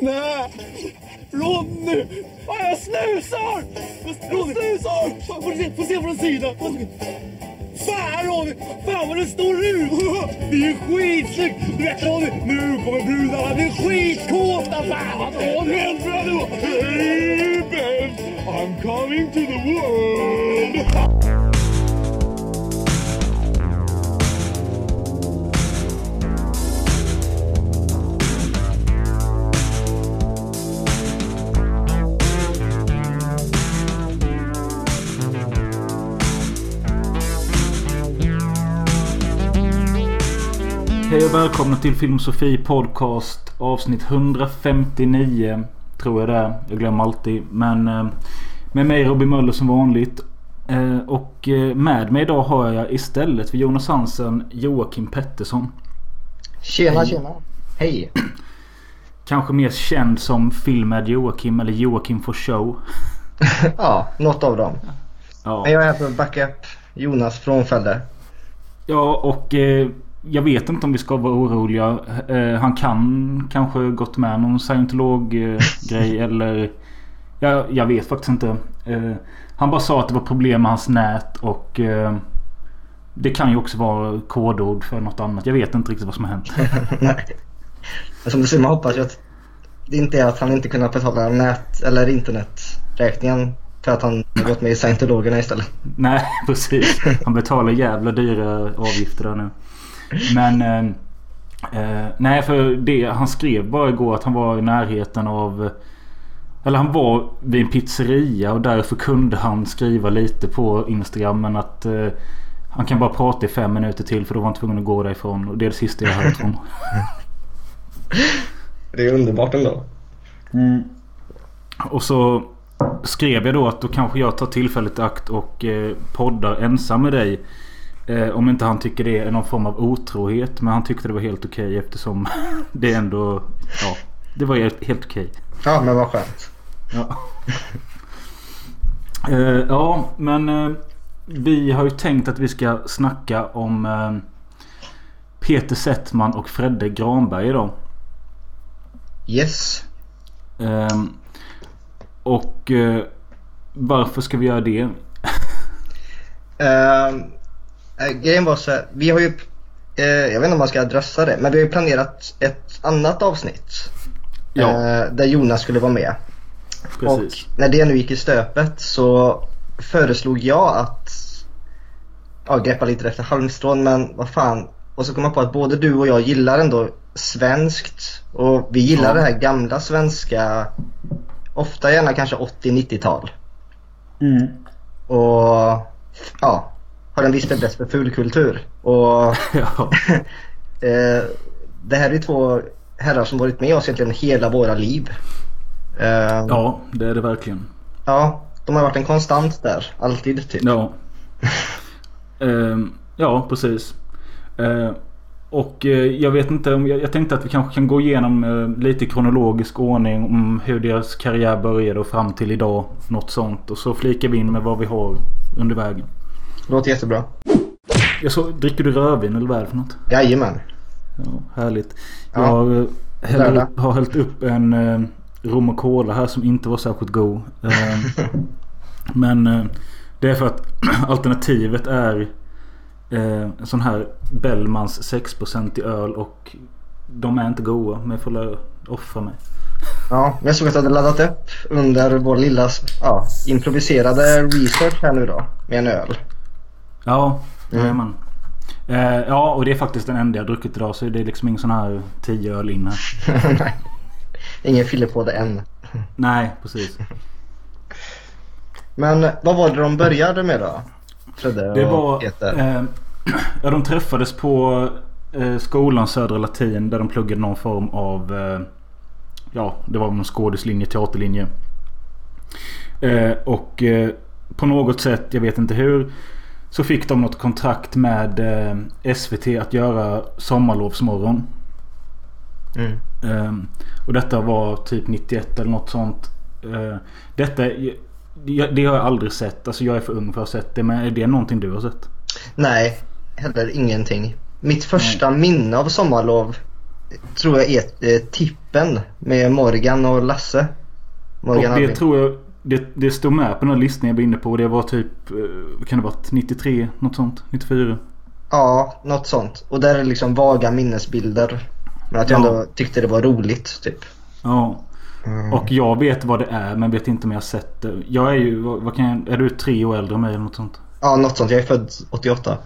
Nej! Ronny! Fan, jag snusar! Jag snusar! Får se, får se från sidan. Fan Ronny! Fan vad det står ut! Det är skitsnyggt! Du vet Ronny, nu kommer brudarna bli skitkåta! Fan vad Ronny nu! Hey Ben! I'm coming to the world! Hej och välkomna till Filmsofi Podcast avsnitt 159 Tror jag det är. Jag glömmer alltid. Men eh, med mig Robin Möller som vanligt. Eh, och eh, med mig idag har jag istället för Jonas Hansen Joakim Pettersson. Tjena Hej. tjena. Hej. Kanske mer känd som Filmed Joakim eller Joakim for show. ja, något av dem. Ja, Men jag är här för att backa upp Jonas frånfälle. ja och eh, jag vet inte om vi ska vara oroliga. Eh, han kan kanske gått med någon scientolog-grej eller... Jag, jag vet faktiskt inte. Eh, han bara sa att det var problem med hans nät och... Eh, det kan ju också vara kodord för något annat. Jag vet inte riktigt vad som har hänt. Nej. Som du ser, man hoppas ju att det inte är att han inte kunnat betala nät eller interneträkningen för att han har gått med i scientologerna istället. Nej, precis. Han betalar jävla dyra avgifter där nu. Men... Eh, eh, nej, för det han skrev bara igår att han var i närheten av... Eller han var vid en pizzeria och därför kunde han skriva lite på Instagram men att... Eh, han kan bara prata i fem minuter till för då var han tvungen att gå därifrån. Och det är det sista jag har hört från Det är underbart ändå. Och så skrev jag då att då kanske jag tar tillfället i akt och eh, poddar ensam med dig. Eh, om inte han tycker det är någon form av otrohet. Men han tyckte det var helt okej eftersom det ändå... Ja, det var helt, helt okej. Ja, men vad skönt. Ja. Eh, ja, men eh, vi har ju tänkt att vi ska snacka om eh, Peter Settman och Fredde Granberg idag. Yes. Ehm, och eh, varför ska vi göra det? Uh, grejen var så här, vi har ju, eh, jag vet inte om man ska adressa det, men vi har ju planerat ett annat avsnitt. Ja. eh, där Jonas skulle vara med. Precis. Och när det nu gick i stöpet så föreslog jag att ja, greppa lite efter halmstrån men vad fan. Och så kom jag på att både du och jag gillar ändå svenskt och vi gillar Ja. det här gamla svenska. Ofta gärna kanske 80-90-tal. Mm. Och ja, har en viss fäbless för fulkultur. Och eh, det här är två herrar som varit med oss egentligen hela våra liv. Eh, ja, det är det verkligen. Ja, de har varit en konstant där. Alltid typ. Ja. Ehm, ja, precis. Ehm, och eh, jag vet inte om jag, tänkte att vi kanske kan gå igenom lite kronologisk ordning om hur deras karriär började och fram till idag. Något sånt. Och så flikar vi in med vad vi har under vägen. Låter jättebra. Jag så, dricker du rödvin eller vad är det för något? Jajamän. Ja, härligt. Ja. Jag har, eh, häller upp, har hällt upp en eh, rom och cola här som inte var särskilt god. Eh, men eh, det är för att alternativet är eh, en sån här Bellmans 6% i öl och de är inte goda. Men jag får offra mig. Ja, men jag såg att du hade laddat upp under vår lilla ja, improviserade research här nu då. Med en öl. Ja, Mm. jajamän. Eh, ja, och det är faktiskt den enda jag druckit idag. Så det är liksom ingen sån här 10 öl in här. Nej. Ingen fyller på det än. Nej, precis. Men vad var det de började med då? Fredde Det var... Eh, ja, de träffades på eh, skolan Södra Latin där de pluggade någon form av... Eh, ja, det var någon skådislinje, teaterlinje. Eh, och eh, på något sätt, jag vet inte hur. Så fick de något kontrakt med eh, SVT att göra Sommarlovsmorgon. Mm. Ehm, och detta var typ 91 eller något sånt. Eh, detta... Det, det har jag aldrig sett. Alltså jag är för ung för att ha sett det. Men är det någonting du har sett? Nej, heller ingenting. Mitt första minne av sommarlov tror jag är eh, Tippen med Morgan och Lasse. Morgan och det tror jag... Det, det stod med på den här listan jag var inne på. Det var typ... eh, kan det vara? 93? Något sånt? 94? Ja, något sånt. Och där är liksom vaga minnesbilder. Men att jag Ja. ändå tyckte det var roligt typ. Ja. Mm. Och jag vet vad det är men vet inte om jag har sett det. Jag är ju... Vad, vad kan jag, är du tre år äldre än mig eller något sånt? Ja, något sånt. Jag är född 88.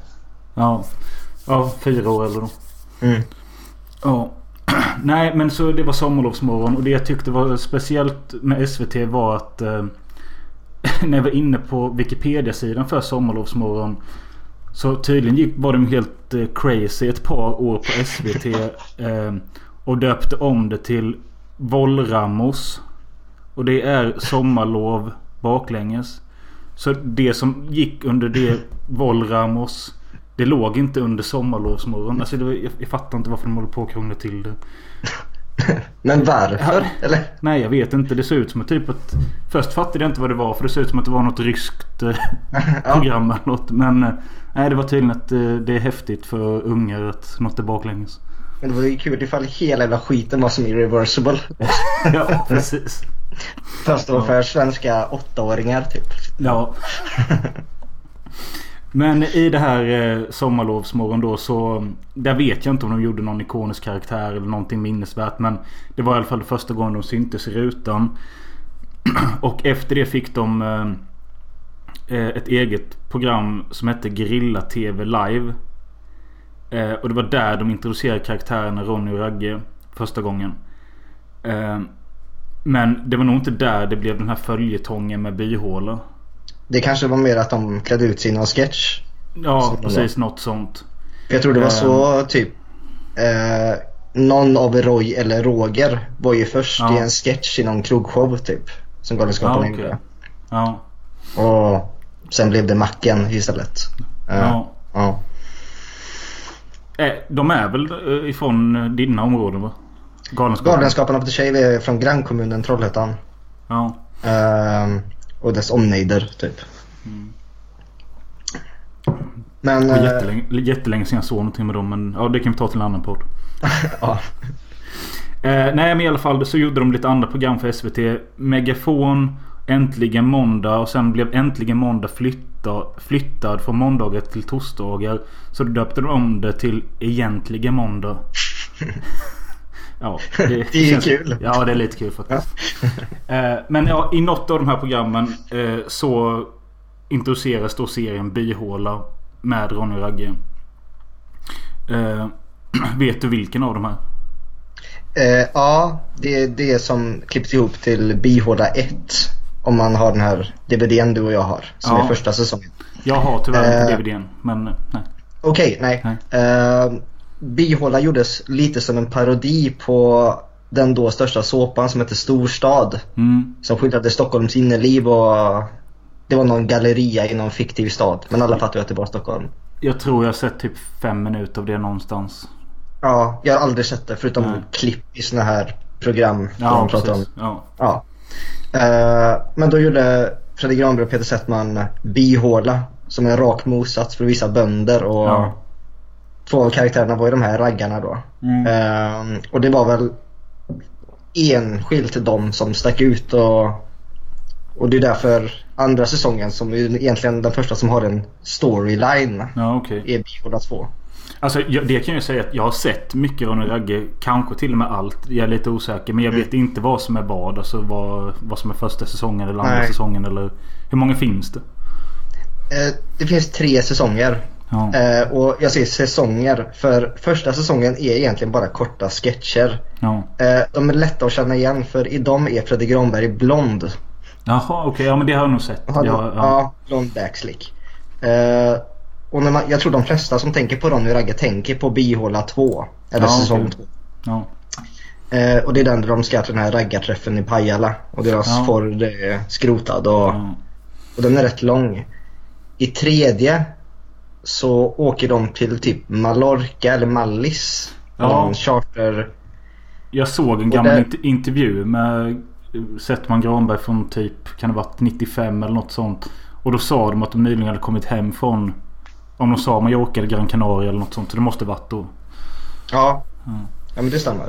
Ja. Ja, fyra år äldre då. Mm. Ja. Nej men så det var sommarlovsmorgon och det jag tyckte var speciellt med SVT var att eh, när jag var inne på Wikipedia-sidan för sommarlovsmorgon så tydligen gick, var de helt eh, crazy ett par år på SVT eh, och döpte om det till Vollramos. Och det är sommarlov baklänges. Så det som gick under det Vollramos det låg inte under sommarlovsmorgon. Alltså var, jag, jag fattar inte varför de håller på att krångla till det. Men varför? Eller? Nej jag vet inte. Det ser ut som att typ att... Först fattade jag inte vad det var för det ser ut som att det var något ryskt eh, Ja. program eller något. Men eh, nej det var tydligen att eh, det är häftigt för ungar att något är baklänges. Men det var ju kul ifall hela jävla skiten var som irreversible. ja precis. Fast det var för svenska åttaåringar typ. Ja. Men i det här eh, sommarlovsmorgon då så... Där vet jag inte om de gjorde någon ikonisk karaktär eller någonting minnesvärt. Men det var i alla fall första gången de syntes i rutan. Och efter det fick de eh, eh, ett eget program som hette Grilla TV Live. Eh, och det var där de introducerade karaktärerna Ronny och Ragge första gången. Eh, men det var nog inte där det blev den här följetongen med byhålor. Det kanske var mer att de klädde ut sig i någon sketch. Ja, precis. Något sånt. För jag tror det var Ehm. så typ. Eh, någon av Roy eller Roger var ju först Ja. i en sketch i någon krogshow typ. Som Galenskaparna Ja, okej. gjorde. Ja. Och sen blev det Macken istället. Eh, ja. ja. Eh, De är väl eh, ifrån eh, dina områden va? Galenskaparna? Galenskaparna på Shave är från grannkommunen Trollhättan. Ja. Ehm, och dess omnejder typ. Mm. Men... Det eh, jättelänge, jättelänge sedan jag såg någonting med dem. Men ja, det kan vi ta till en annan podd. ja. Eh, nej men i alla fall så gjorde de lite andra program för SVT. Megafon, Äntligen Måndag och sen blev Äntligen Måndag flytta, flyttad från måndagar till torsdagar. Så då döpte de om det till Egentligen Måndag. ja, det, Det är ju kul. Ja, det är lite kul faktiskt. eh, men ja, i något av de här programmen eh, så introduceras då serien Byhåla med Ronny Ragge. Eh, vet du vilken av de här? Ja, det är det som klipps ihop till Bihåla 1. Om man har den här DVDn du och jag har. Som Ja. är första säsongen. Jag har tyvärr inte. DVDn. Men nej. Okej, nej. Nej. Eh, Bihåla gjordes lite som en parodi på den då största såpan som hette Storstad. Mm. Som skildrade Stockholms innerliv och det var någon galleria i någon fiktiv stad. Men alla fattar ju att det var Stockholm. Jag tror jag har sett typ fem minuter av det någonstans. Ja, jag har aldrig sett det förutom Nej. klipp i såna här program. Ja, de pratar om. Ja. Ja. Eh, men då gjorde Fredrik Granberg och Peter Settman Bihåla som en rak motsats för vissa bönder och Ja. Två av karaktärerna var ju de här raggarna då. Mm. Eh, och det var väl enskilt de som stack ut och och det är därför andra säsongen som är egentligen den första som har en storyline Ja, okej. är Bihåla 2. Alltså jag, det kan jag säga att jag har sett mycket Ronny Ragge. Kanske till och med allt. Jag är lite osäker. Men jag vet inte vad som är vad. Alltså vad, vad som är första säsongen eller andra Nej. säsongen. Eller hur många finns det? Eh, det finns tre säsonger. Ja. Eh, och jag säger säsonger för första säsongen är egentligen bara korta sketcher. Ja. Eh, de är lätta att känna igen för i dem är Fredrik Granberg blond. Jaha okej. Ja men det har jag nog sett. Han, Ja, ja. blond backslick. Eh, och när man, jag tror de flesta som tänker på Ronny och Ragge tänker på Bihåla 2. Eller Ja, säsong okej. 2. ja. Eh, och det är den där de ska till den här raggarträffen i Pajala. Och deras Ja. Ford är skrotad och, ja. och den är rätt lång. I tredje så åker de till typ Mallorca eller Mallis. Ja. Någon charter. Jag såg en gammal där- int- intervju med Settman Granberg från typ kan det varit 95 eller något sånt. Och då sa de att de nyligen hade kommit hem från om de sa Mallorca eller Gran Canaria eller något sånt. Så det måste varit då. Ja. Ja. Ja men det stämmer.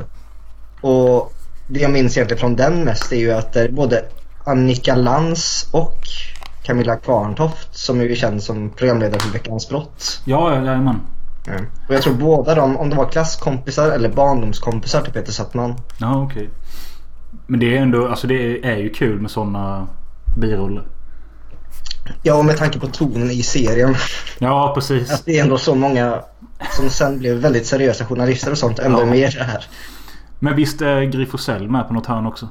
Och det jag minns egentligen från den mest är ju att både Annika Lantz och Camilla Kvarntoft som är ju känd som programledare för Veckans brott. Ja, ja, jajamän. Mm. Och jag tror båda de, om de var klasskompisar eller barndomskompisar till Peter Settman. Ja, okej. Men det är ändå, alltså det är ju kul med sådana biroller. Ja, och med tanke på tonen i serien. Ja, precis. Att det är ändå så många som sen blev väldigt seriösa journalister och sånt ändå Ja. med det här. Men visst är Gry Forssell med på något hörn också?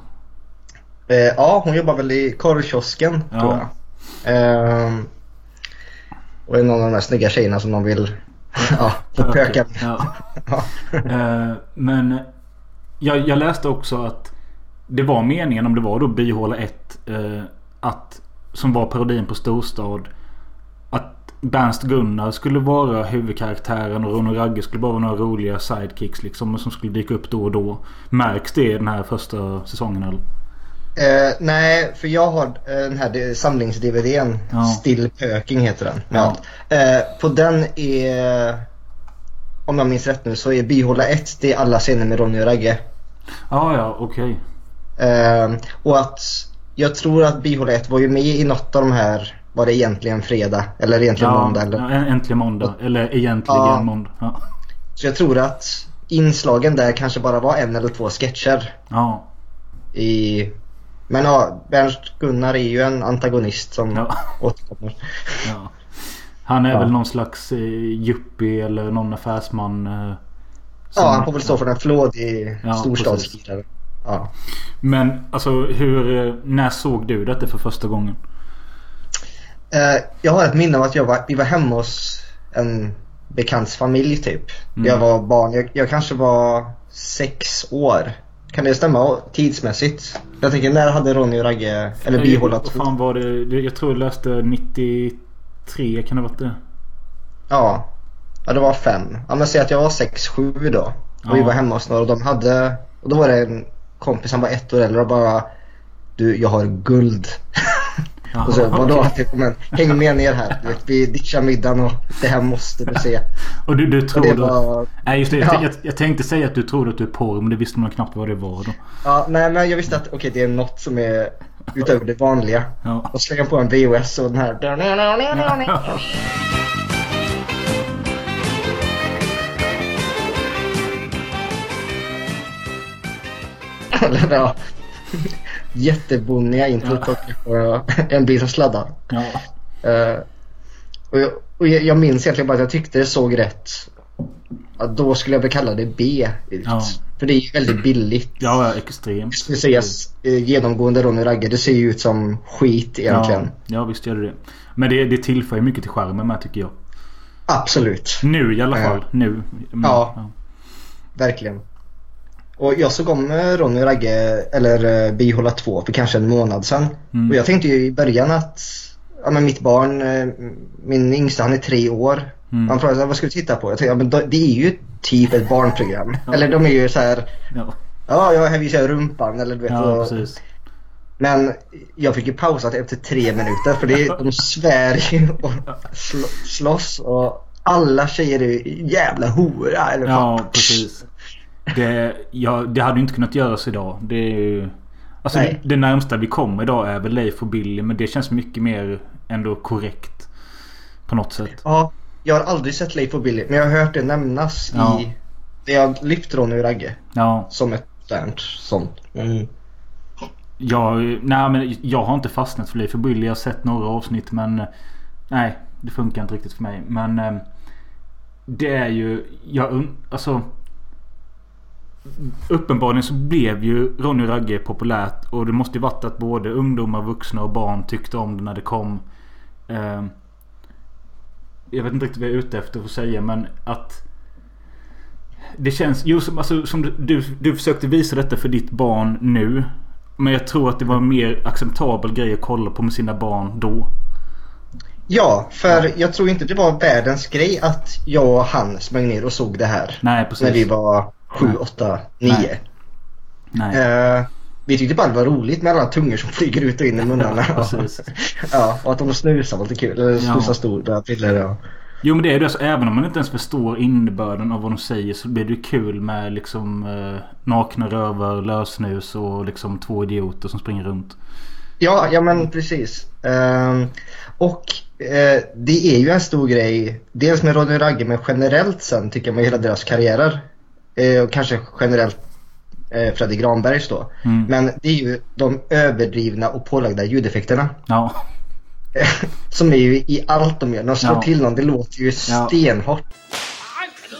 Eh, ja, hon jobbar väl i korvkiosken Ja. tror jag. Ehm, och är någon av de här snygga tjejerna som de vill ja, få pöka med. Ja. Ja. Eh, men jag, jag läste också att det var meningen, om det var då Byhåla 1, eh, att, som var parodin på Storstad. Att Bernst Gunnar skulle vara huvudkaraktären och Ron och Ragge skulle bara vara några roliga sidekicks liksom. Som skulle dyka upp då och då. Märks det i den här första säsongen eller? Eh, nej, för jag har eh, den här samlings-DVDn. Ja. Still Pöking heter den. Ja. Eh, på den är, om jag minns rätt nu, så är Byhåla 1 det är alla scener med Ronny och Ragge. Ja, ja, okej. Eh, och att jag tror att Byhåla 1 var ju med i något av de här, var det egentligen fredag eller egentligen Ja, måndag eller? ja, äntligen måndag. Eller egentligen Ja. måndag. Ja. Så jag tror att inslagen där kanske bara var en eller två sketcher ja. i... Men ja, Bernst Gunnar är ju en antagonist som Ja. återkommer. Ja. Han är Ja. väl någon slags eh, yuppie eller någon affärsman. Eh, Ja, han får väl stå för en flådig Ja. Ja. Men alltså hur... eh, När såg du detta för första gången? Eh, jag har ett minne av att jag var, vi var hemma hos en bekants familj typ. Mm. Jag var barn. Jag, jag kanske var sex år. Kan det stämma tidsmässigt? Jag tänker när hade Ronny och Ragge, eller Byhåla Vad fan var det? Jag tror jag läste 93. Kan det ha varit det? Ja. Ja, det var fem. Ja, men säg att jag var sex, sju då. Och vi Ja. var hemma hos några och de hade... Och då var det en kompis, han var ett år äldre och bara... Du, jag har guld. Och så, vadå? Typ, men häng med ner här. Du vet, vi ditchar middagen och det här måste du se. Och du, du Och tror det var... Nej just det. Jag, Ja. jag, jag tänkte säga att du trodde att du är porr. Men det visste man knappt vad det var då. Ja, nej men jag visste att okej det är något som är utöver det vanliga. Ja. Och slänga på en VHS och den här... Eller ja. Jättebonniga introt och och en bil som sladdar. Ja. Eh, och jag, och jag minns egentligen bara att jag tyckte det såg rätt. Ja, då skulle jag väl kalla det B ut. Ja. För det är ju väldigt billigt. Ja, ja, extremt. Det ses eh, genomgående Ronny Ragge. Det ser ju ut som skit egentligen. Ja, ja visst gör det det. Men det, det tillför ju mycket till skärmen med tycker jag. Absolut. Nu i alla Ja. fall. Nu. Mm, Ja. Verkligen. Och jag såg om eh, Ronny Ragge, eller eh, Bihåla 2 för kanske en månad sedan. Mm. Och jag tänkte ju i början att ja, men mitt barn, eh, min yngsta han är tre år. Mm. Han frågade vad ska du titta på? Jag tänkte, ja, men det är ju typ ett barnprogram. Ja. Eller de är ju så här, Ja, ja jag här visar rumpan eller du vet. ja och, men jag fick ju pausa efter tre minuter för det, de svär ju och sl slåss och alla tjejer är jävla hora eller Ja, precis. Det, ja, det hade ju inte kunnat göras idag. Det är ju... Alltså det, det närmsta vi kommer idag är väl Leif och Billy. Men det känns mycket mer ändå korrekt. På något sätt. Ja, jag har aldrig sett Leif och Billy men jag har hört det nämnas Ja. i det jag lyft Ronny och Ragge Ja, som ett modernt sånt. Mm. jag, nej, men jag har inte fastnat för Leif och Billy. Jag har sett några avsnitt men... Nej, det funkar inte riktigt för mig. Men... eh, Det är ju... Jag Alltså... Uppenbarligen så blev ju Ronny och Ragge populärt. Och det måste ju varit att både ungdomar, vuxna och barn tyckte om det när det kom. Eh, Jag vet inte riktigt vad jag är ute efter att säga men att... Det känns... Jo, som, alltså, som du- du, du försökte visa detta för ditt barn nu. Men jag tror att det var en mer acceptabel grej att kolla på med sina barn då. Ja, för jag tror inte det var världens grej att jag och han smög ner och såg det här. Nej, precis. När vi var 7, Nej. 8, 9. Nej. Nej. Eh, vi tyckte bara det var roligt med alla tungor som flyger ut och in i munnarna. Ja, ja, och att de snusar var lite kul. Eller Ja. snusar stora piller. Ja. Jo men det är det. Alltså, även om man inte ens förstår innebörden av vad de säger så blir det kul med liksom eh, nakna rövar, lösnus och liksom två idioter som springer runt. Ja, ja men precis. Ehm, och eh, det är ju en stor grej. Dels med Ronny Ragge men generellt sen tycker jag med hela deras karriärer. Eh, och kanske generellt eh, Freddy Granbergs då. Mm. Men det är ju de överdrivna och pålagda ljudeffekterna. Ja. Som är ju i allt de gör. När de slår Ja. till någon, det låter ju Ja. stenhårt.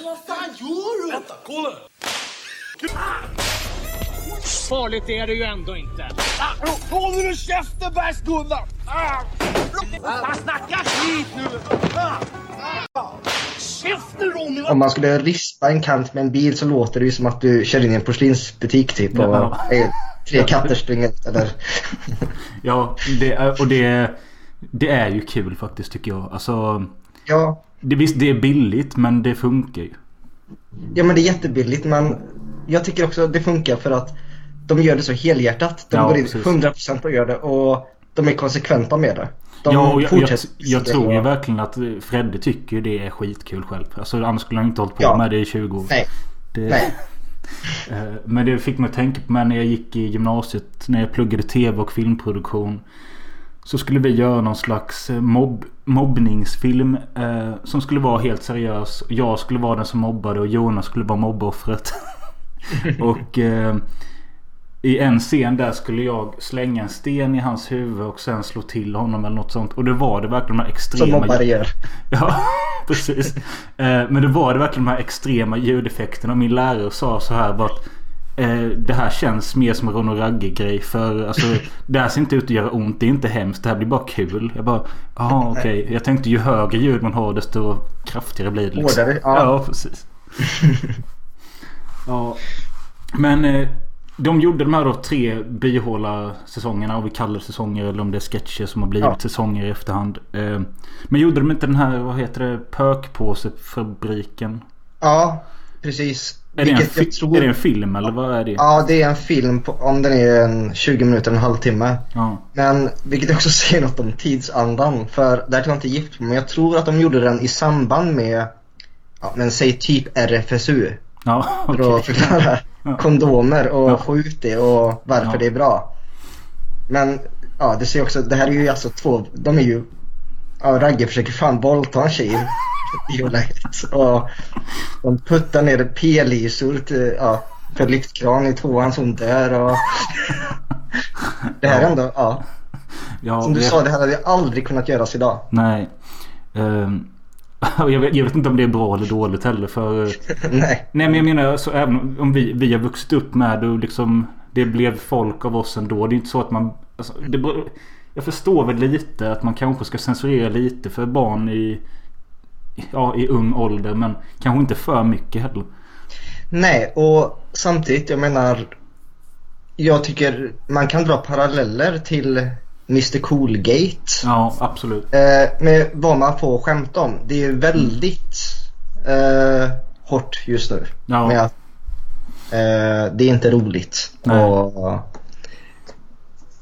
Vad fan gör du? Vänta, kolla! Farligt är det ju ändå inte. Håll nu käften bärs-Gunnar! Han snackar skit nu! Ronny! Om man skulle rispa en kant med en bil så låter det ju som att du kör in i en porslinsbutik typ och Ja. tre katter springer ut eller... Ja, det är, och det, det är ju kul faktiskt tycker jag. Alltså, Ja, det, visst det är billigt men det funkar ju. ja men det är jättebilligt men jag tycker också att det funkar för att de gör det så helhjärtat. De Ja, går in precis. 100% och gör det och de är konsekventa med det. De ja, och jag, jag, jag tror ju verkligen att Fredde tycker det är skitkul själv. Alltså annars skulle han inte hållit på Ja. med det i 20 år. Nej, Det, nej. Eh, Men det fick mig att tänka på när jag gick i gymnasiet. När jag pluggade tv och filmproduktion. Så skulle vi göra någon slags eh, mobb, mobbningsfilm. Eh, som skulle vara helt seriös. Jag skulle vara den som mobbade och Jonas skulle vara mobboffret. och eh, i en scen där skulle jag slänga en sten i hans huvud och sen slå till honom eller något sånt. Och det var det verkligen de här extrema... Som mobbare gör. Ja, precis. Eh, Men det var det verkligen de här extrema ljudeffekterna. Och min lärare sa så här bara att eh, det här känns mer som en Ron och Ragge-grej. För alltså, det här ser inte ut att göra ont. Det är inte hemskt. Det här blir bara kul. Jag bara, jaha okej. Jag tänkte ju högre ljud man har desto kraftigare blir det. liksom. Hårdare, ja. ja precis. ja. Men eh, de gjorde de här då tre byhåla säsongerna. Om vi kallar det säsonger eller om det är sketcher som har blivit Ja. säsonger i efterhand. Eh, men gjorde de inte den här, vad heter det, pökpåsefabriken? Ja, precis. Är det, fi- tror... är det en film eller vad är det? Ja, det är en film på, om den är en 20 minuter, en halvtimme. Ja. Men vilket också säger något om tidsandan. För där kan jag inte gift men jag tror att de gjorde den i samband med, ja men säg typ RFSU. Ja, För okej. att förklara Ja. kondomer och Ja. få ut det och varför Ja. det är bra. Men ja, det ser också, det här är ju alltså två, de är ju, ja Ragge försöker fan våldta en tjej i. Och de puttar ner p-lisor till, ja, för lyftkran i tvåan som dör och det här är ändå, ja. Ja, Som du det- sa, det här hade aldrig kunnat göras idag. Nej. Och jag, vet, jag vet inte om det är bra eller dåligt heller för... Nej. Nej men jag menar så även om vi, vi har vuxit upp med det och liksom Det blev folk av oss ändå. Det är inte så att man... Alltså, det, jag förstår väl lite att man kanske ska censurera lite för barn i... Ja, i ung ålder men kanske inte för mycket heller. Nej, och samtidigt, jag menar jag tycker man kan dra paralleller till Mr Coolgate Ja, absolut. eh, med vad man får skämta om. Det är väldigt eh, hårt just nu. Ja. Med att eh, det är inte roligt. Nej. Och,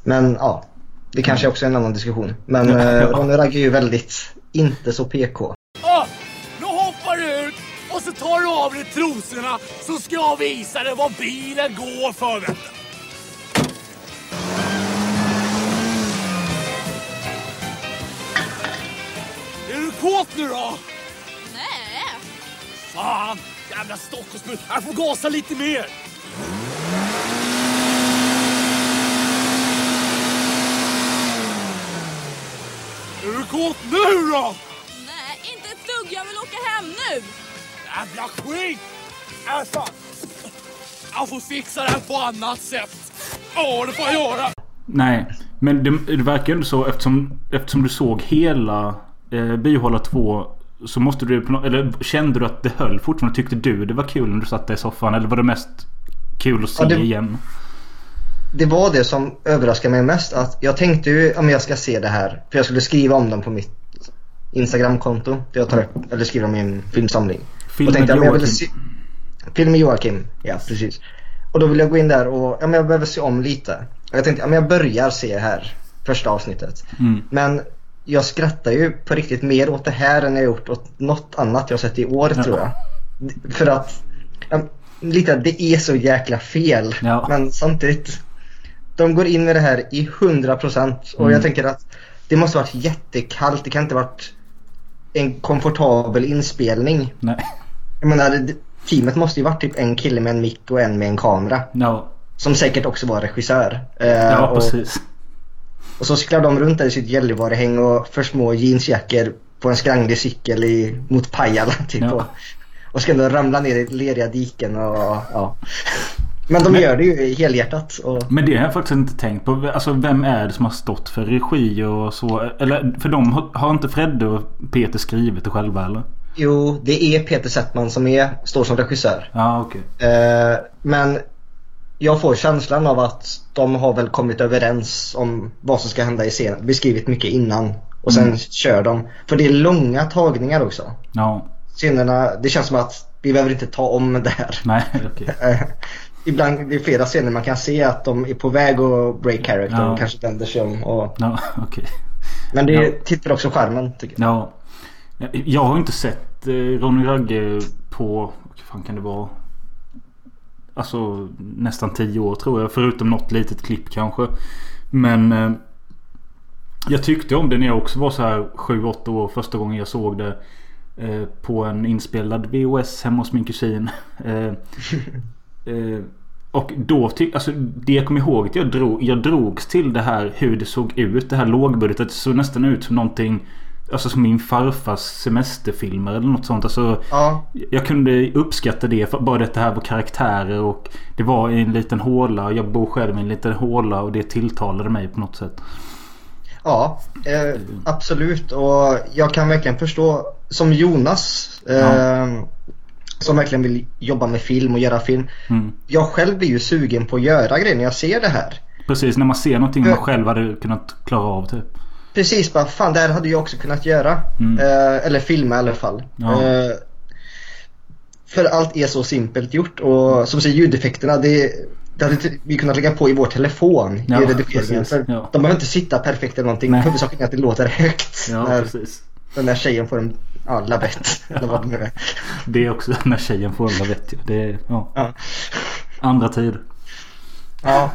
men ja, det kanske också är en annan diskussion. Men eh, Ronny Ragge är ju väldigt inte så PK. Ah, nu hoppar du ut och så tar du av dig trosorna så ska jag visa dig vad bilen går för. vet kåt nu då? Nej. Fan, jävla Stockholmsbrud. Jag får gasa lite mer. Är du kåt nu då? Nej, inte ett dugg. Jag vill åka hem nu. Jävla skit! Äh, fan. Jag får fixa det här på annat sätt. Ja, det får jag göra. Nej, men det, det verkar ju ändå så eftersom, eftersom du såg hela eh, Byhåla 2 så måste du Eller kände du att det höll fortfarande? Tyckte du det var kul när du satt där i soffan? Eller var det mest kul att se Ja, det- igen? det var det som överraskade mig mest. Att jag tänkte ju om jag ska se det här. För jag skulle skriva om dem på mitt Instagramkonto. Där jag tar upp, eller skriver om min filmsamling. Film och tänkte med att jag ville Joakim. se... Film med Joakim. Ja, precis. Och då vill jag gå in där och ja, men jag behöver se om lite. Och jag tänkte, ja, men jag börjar se här. Första avsnittet. Mm. Men jag skrattar ju på riktigt mer åt det här än jag gjort åt något annat jag sett i år Ja. tror jag. För att, lite det är så jäkla fel. Ja. Men samtidigt, de går in i det här i 100% och Mm. jag tänker att det måste varit jättekallt. Det kan inte varit en komfortabel inspelning. Nej. Jag menar, teamet måste ju varit typ en kille med en mick och en med en kamera. Ja, Som säkert också var regissör. Eh, ja och, precis. Och så cyklar de runt där i sitt Gällivarehäng och för små jeansjackor på en skranglig cykel i, mot Pajala typ. Ja. Och, och ska ändå ramla ner i leriga diken och ja. Men de gör det ju helhjärtat. Och, Men det har jag faktiskt inte tänkt på. Alltså vem är det som har stått för regi och så? Eller för de har, har inte Fredde och Peter skrivit det själva eller? jo, det är Peter Settman som är, står som regissör. Ja okej. Eh, men jag får känslan av att de har väl kommit överens om vad som ska hända i scenen. Beskrivit mycket innan. Och sen Mm. kör de. För det är långa tagningar också. Ja. Scenerna, det känns som att vi behöver inte ta om det här. Nej okej. Eh, ibland, det är flera scener man kan se att de är på väg att break character Ja. och kanske vänder sig om. Och, Ja okej. men det Ja. tittar också skärmen tycker jag. Ja. Jag har inte sett eh, Ronny Ragge på... Vad fan kan det vara? Alltså nästan tio år tror jag. Förutom något litet klipp kanske. Men... Eh, jag tyckte om det när jag också var så här 7-8 år första gången jag såg det. Eh, på en inspelad VHS hemma hos min kusin. Eh, eh, och då tyck, alltså det jag kommer ihåg att jag, drog, jag drogs till det här hur det såg ut. Det här lågbudgetet. Det såg nästan ut som någonting Alltså som min farfars semesterfilmer eller något sånt. Alltså, Ja, jag kunde uppskatta det. För bara det här var karaktärer och det var i en liten håla. Jag bor själv i en liten håla och det tilltalade mig på något sätt. ja eh, absolut. Och jag kan verkligen förstå, som Jonas, eh, som verkligen vill jobba med film och göra film. Mm. Jag själv blir ju sugen på att göra grejer när jag ser det här. Precis, när man ser någonting man själv hade kunnat klara av typ. Precis, bara fan det här hade jag också kunnat göra. Mm. Eh, eller filma i alla fall. Ja. Eh, för allt är så simpelt gjort och som säger ljudeffekterna det, det hade vi kunnat lägga på i vår telefon Ja, i redigeringen. Ja. De behöver inte sitta perfekt eller någonting. Huvudsaken är att det låter högt Ja, när precis. den där tjejen får en ja, lavett. eller vad det nu är. Det är också när tjejen får alla vet jag. Det är ja, andra tider. Ja.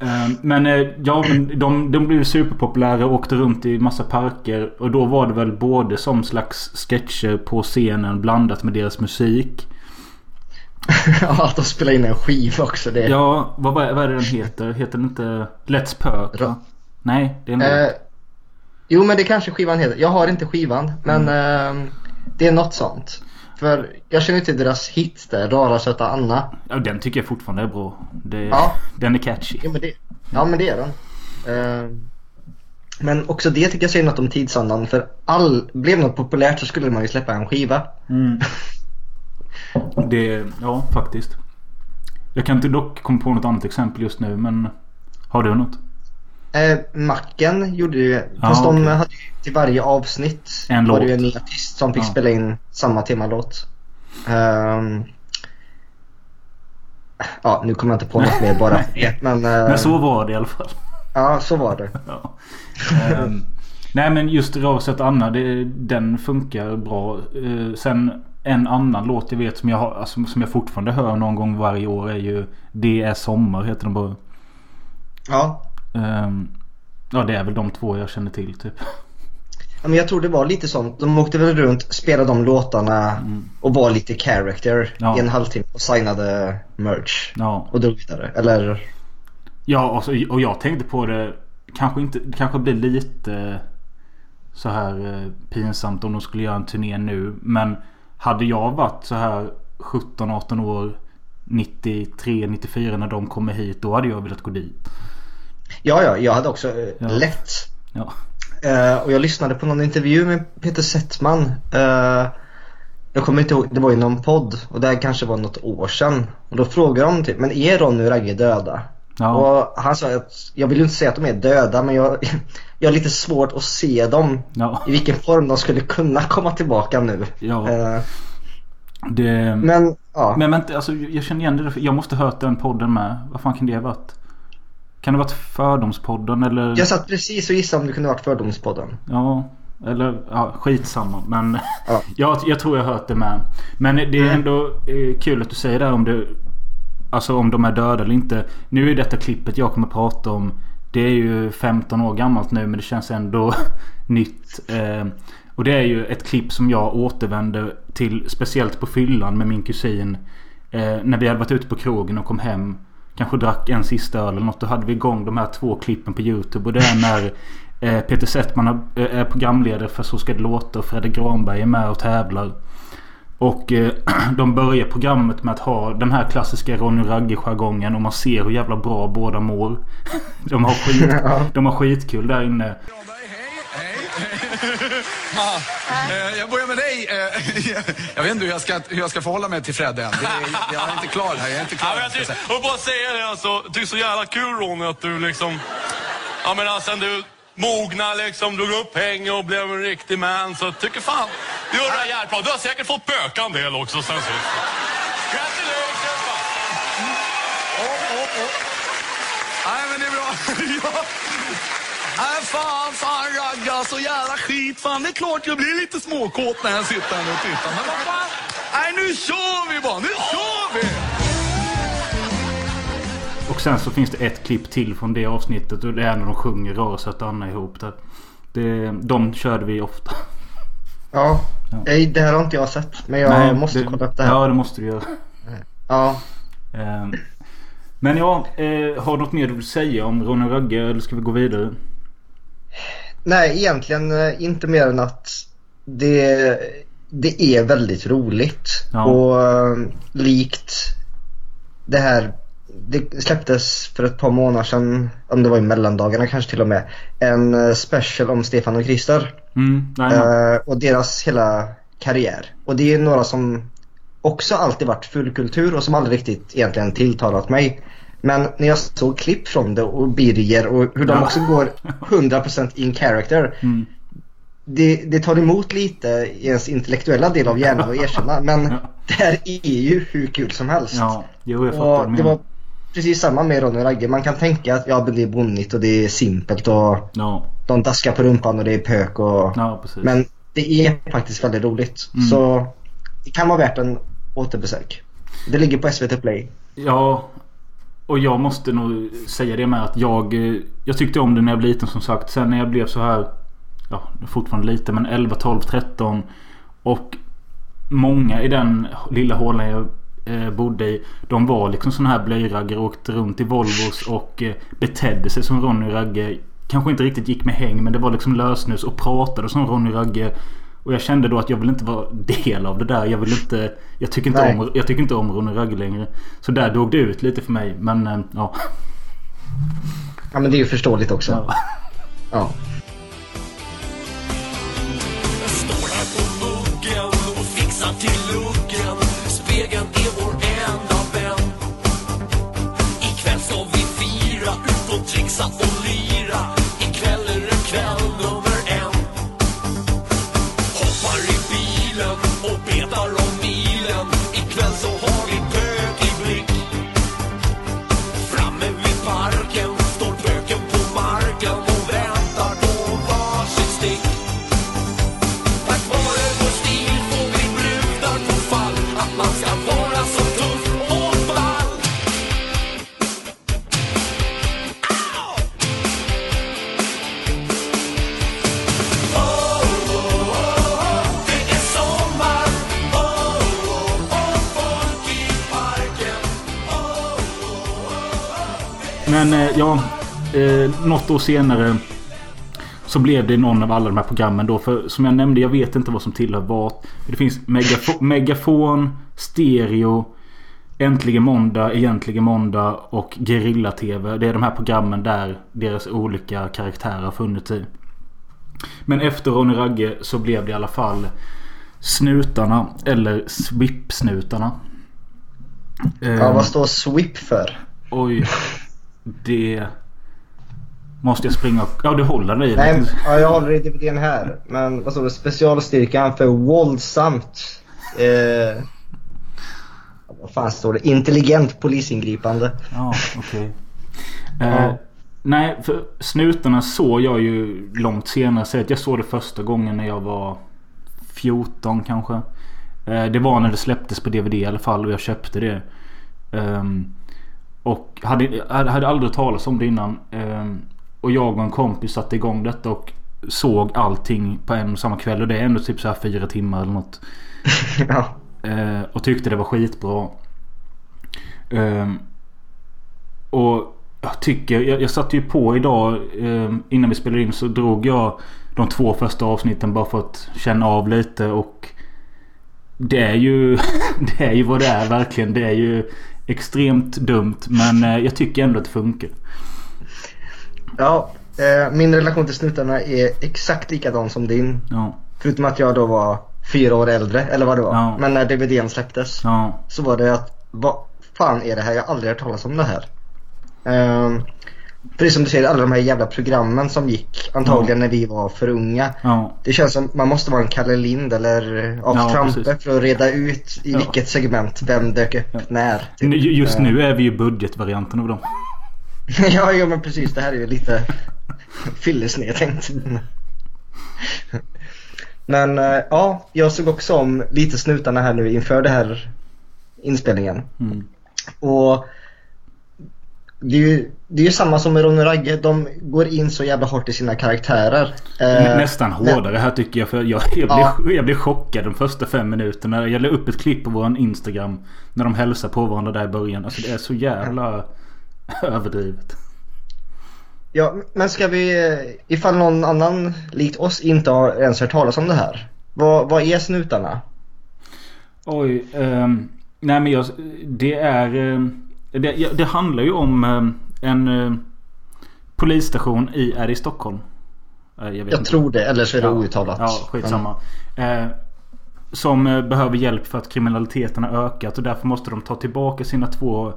Eh, Men eh, ja, men de, de blev superpopulära och åkte runt i massa parker. Och då var det väl både som slags sketcher på scenen blandat med deras musik. ja, att de spelar in en skiva också. Det. Ja, vad, vad är det den heter? Heter den inte Let's Perk? va? Nej, det är en Eh, jo men det kanske skivan heter. Jag har inte skivan men Mm. eh, det är något sånt. För jag känner till deras hits där, Rara söta Anna. Ja, den tycker jag fortfarande är bra. Det, Ja. Den är catchy. Ja men det, ja, men det är den. Eh, men också det tycker jag säger något om tidsandan. För all, blev något populärt så skulle man ju släppa en skiva. Mm. Det, ja faktiskt. Jag kan inte dock komma på något annat exempel just nu men Har du något? Eh, Macken gjorde ju, Ja, fast de okej. hade ju till varje avsnitt En var det ju en ny artist som fick Ja. spela in samma temalåt. Ehm, ja, nu kommer jag inte på något mer bara. Men, eh, Men så var det i alla fall. ja, så var det. Ja. Ehm, nej men just Raset Anna det, den funkar bra. Eh, sen en annan låt jag vet som jag, har, alltså, som jag fortfarande hör någon gång varje år är ju Det är sommar heter den bara. Ja, Ehm, ja det är väl de två jag känner till typ. Ja, men jag tror det var lite sånt. De åkte väl runt, spelade de låtarna och var lite character Mm. Ja. i en halvtimme och signade merch. Ja. Och drog vidare. Eller Ja, och, så, och jag tänkte på det. Kanske inte, kanske blir lite så här eh, pinsamt om de skulle göra en turné nu. Men hade jag varit så här 17-18 år 93-94 när de kommer hit. Då hade jag velat gå dit. Ja, ja, jag hade också eh, Ja. lätt. Ja. Eh, och jag lyssnade på någon intervju med Peter Settman. Eh, jag kommer inte ihåg, det var i någon podd och det här kanske var något år sedan. Och då frågade de typ, men är Ronny och Ragge döda? Ja. Och han sa att, jag vill ju inte säga att de är döda men jag, jag har lite svårt att se dem Ja. i vilken form de skulle kunna komma tillbaka nu. Ja. Eh, Det, men, men ja, men vänta, alltså, jag känner igen det. Jag måste ha hört den podden med. Vad fan kan det ha varit? Kan det varit Fördomspodden eller? Jag satt precis och gissade om det kunde varit Fördomspodden. Ja, eller ja, skitsamma. Men Ja. jag, jag tror jag har hört det med. Men det är Mm. ändå eh, kul att du säger det om det. Alltså om de är döda eller inte. Nu är detta klippet jag kommer prata om. Det är ju 15 år gammalt nu men det känns ändå nytt. Eh, och det är ju ett klipp som jag återvände till speciellt på fyllan med min kusin. Eh, när vi hade varit ute på krogen och kom hem. Kanske drack en sista öl eller något. Då hade vi igång de här två klippen på YouTube. Och det är när eh, Peter Settman eh, är programledare för Så ska det låta och Fredrik Granberg är med och tävlar. Och eh, de börjar programmet med att ha den här klassiska Ronny Ragge-jargongen och man ser hur jävla bra båda mår. De har, skit, de har skitkul där inne. Eh, Jag börjar med dig. Eh, Jag vet inte hur jag ska, hur jag ska förhålla mig till Fredde än. Det är- Jag är inte klar här. Jag är inte Ja, klar. men jag, jag vill bara säga det alltså. Jag tycker så jävla kul Ronny att du liksom... Jag menar sen du mogna liksom, drog upp häng och blev en riktig man. Så tycker fan, du gör det här jävligt bra. Du har säkert fått böka en del också sen sist. Gratulations! Nej, men det är bra. Ja. Nej, fan, fan ragga så jävla skit. Fan, det är klart jag blir lite småkåt när jag sitter här och tittar. Men vad fan. Nej, nu kör vi bara. Nu kör vi! Och sen så finns det ett klipp till från det avsnittet. Och det är när de sjunger Röret Anna ihop. Där. Det, de körde vi ofta. Ja. Nej, det här har inte jag sett. Men jag Nej, måste kolla upp det här. Ja, det måste du göra. Ja. Eh, Men ja, eh, har du något mer du vill säga om Ronny Ragge eller ska vi gå vidare? Nej, egentligen eh, inte mer än att det, det är väldigt roligt. Ja. Och eh, likt det här, det släpptes för ett par månader sedan, om det var i mellandagarna kanske till och med, en eh, special om Stefan och Krister. Mm, nej, nej. Och deras hela karriär. Och det är några som också alltid varit fullkultur och som aldrig riktigt egentligen tilltalat mig. Men när jag såg klipp från det och Birger och hur de Ja. också går 100% in character. Mm. Det, det tar emot lite i ens intellektuella del av hjärnan att erkänna. Men Ja. det här är ju hur kul som helst. Ja, jo, jag fattar och det var precis samma med Ronny Ragge. Man kan tänka att ja, det är bonnigt och det är simpelt och Ja, de daskar på rumpan och det är pök och precis. men det är faktiskt väldigt roligt. Mm. Så det kan vara värt en återbesök. Det ligger på SVT Play. Ja, och jag måste nog säga det med att jag... Eh, jag tyckte om det när jag var liten som sagt. Sen när jag blev så här... Ja, fortfarande lite men 11, 12, 13. Och många i den lilla hålan jag eh, bodde i. De var liksom sådana här blöjraggare och åkte runt i Volvos och eh, betedde sig som Ronny Ragge. Kanske inte riktigt gick med häng men det var liksom lösnus och pratade som Ronny Ragge. Och jag kände då att jag vill inte vara del av det där. Jag vill inte... Jag tycker inte, Nej. om, jag tycker inte om Ronny Ragge längre. Så där dog det ut lite för mig. Men eh, ja. Ja men det är ju förståeligt också. ja. Ja. Muggen och Eh, något år senare. Så blev det någon av alla de här programmen då. För som jag nämnde, jag vet inte vad som tillhör vad. Det finns megafo- megafon, stereo, Äntligen måndag, Egentligen måndag och Gerilla-TV. Det är de här programmen där deras olika karaktärer har funnits i. Men efter Ronny Ragge så blev det i alla fall Snutarna eller Swip-snutarna. ja vad står SWIP för? Oj. Det... Måste jag springa och... Ja, du håller den i. Nej, ja, jag håller i DVDn här. Men vad står det? Specialstyrkan för våldsamt. Eh, vad fan står det? Intelligent polisingripande. Ja, okej. Eh, Ja. Nej, för Snutarna såg jag ju långt senare. Så jag såg det första gången när jag var 14 kanske. Eh, Det var när det släpptes på DVD i alla fall och jag köpte det. Ehm, Och hade, hade aldrig talat om det innan. Ehm, Och jag och en kompis satte igång detta och såg allting på en och samma kväll. Och det är ändå typ så här fyra timmar eller något. ja. Eh, och tyckte det var skitbra. Ehm, och jag tycker, jag, jag satte ju på idag ehm, innan vi spelade in så drog jag de två första avsnitten bara för att känna av lite och det är ju, det är ju vad det är verkligen. Det är ju extremt dumt men eh, jag tycker ändå att det funkar. Ja, eh, min relation till snutarna är exakt likadan som din. Ja, Förutom att jag då var fyra år äldre, eller vad det var. Ja. Men när DVDn släpptes ja, så var det att, vad fan är det här? Jag har aldrig hört talas om det här. Um, precis som du säger, alla de här jävla programmen som gick antagligen när vi var för unga. Det känns som man måste vara en Kalle Lind eller Af Trampe för att reda ut i vilket segment vem dök upp när. typ. Just Eh, nu är vi ju budgetvarianten av dem. ja, ja men precis. Det här är ju lite fyllesnedtänkt. Men eh, ja, jag såg också om lite snutarna här nu inför det här inspelningen. Mm. Och det är, ju, det är ju samma som med Ronny Ragge. De går in så jävla hårt i sina karaktärer. Eh, Nä- Nästan men- hårdare här tycker jag. För jag, jag, Ja. blev, jag blev chockad de första fem minuterna. Jag la upp ett klipp på våran Instagram. När de hälsar på varandra där i början. Alltså det är så jävla överdrivet. Ja, men ska vi, eh, ifall någon annan likt oss inte har ens hört talas om det här. Vad, vad är snutarna? Oj. ehm, nej men jag, det är... ehm, det, det handlar ju om ehm, en ehm, polisstation i, är det i Stockholm? Eh, Jag, Jag tror det, eller så är det Ja. outtalat. Ja, skitsamma. Eh, som eh, behöver hjälp för att kriminaliteten har ökat och därför måste de ta tillbaka sina två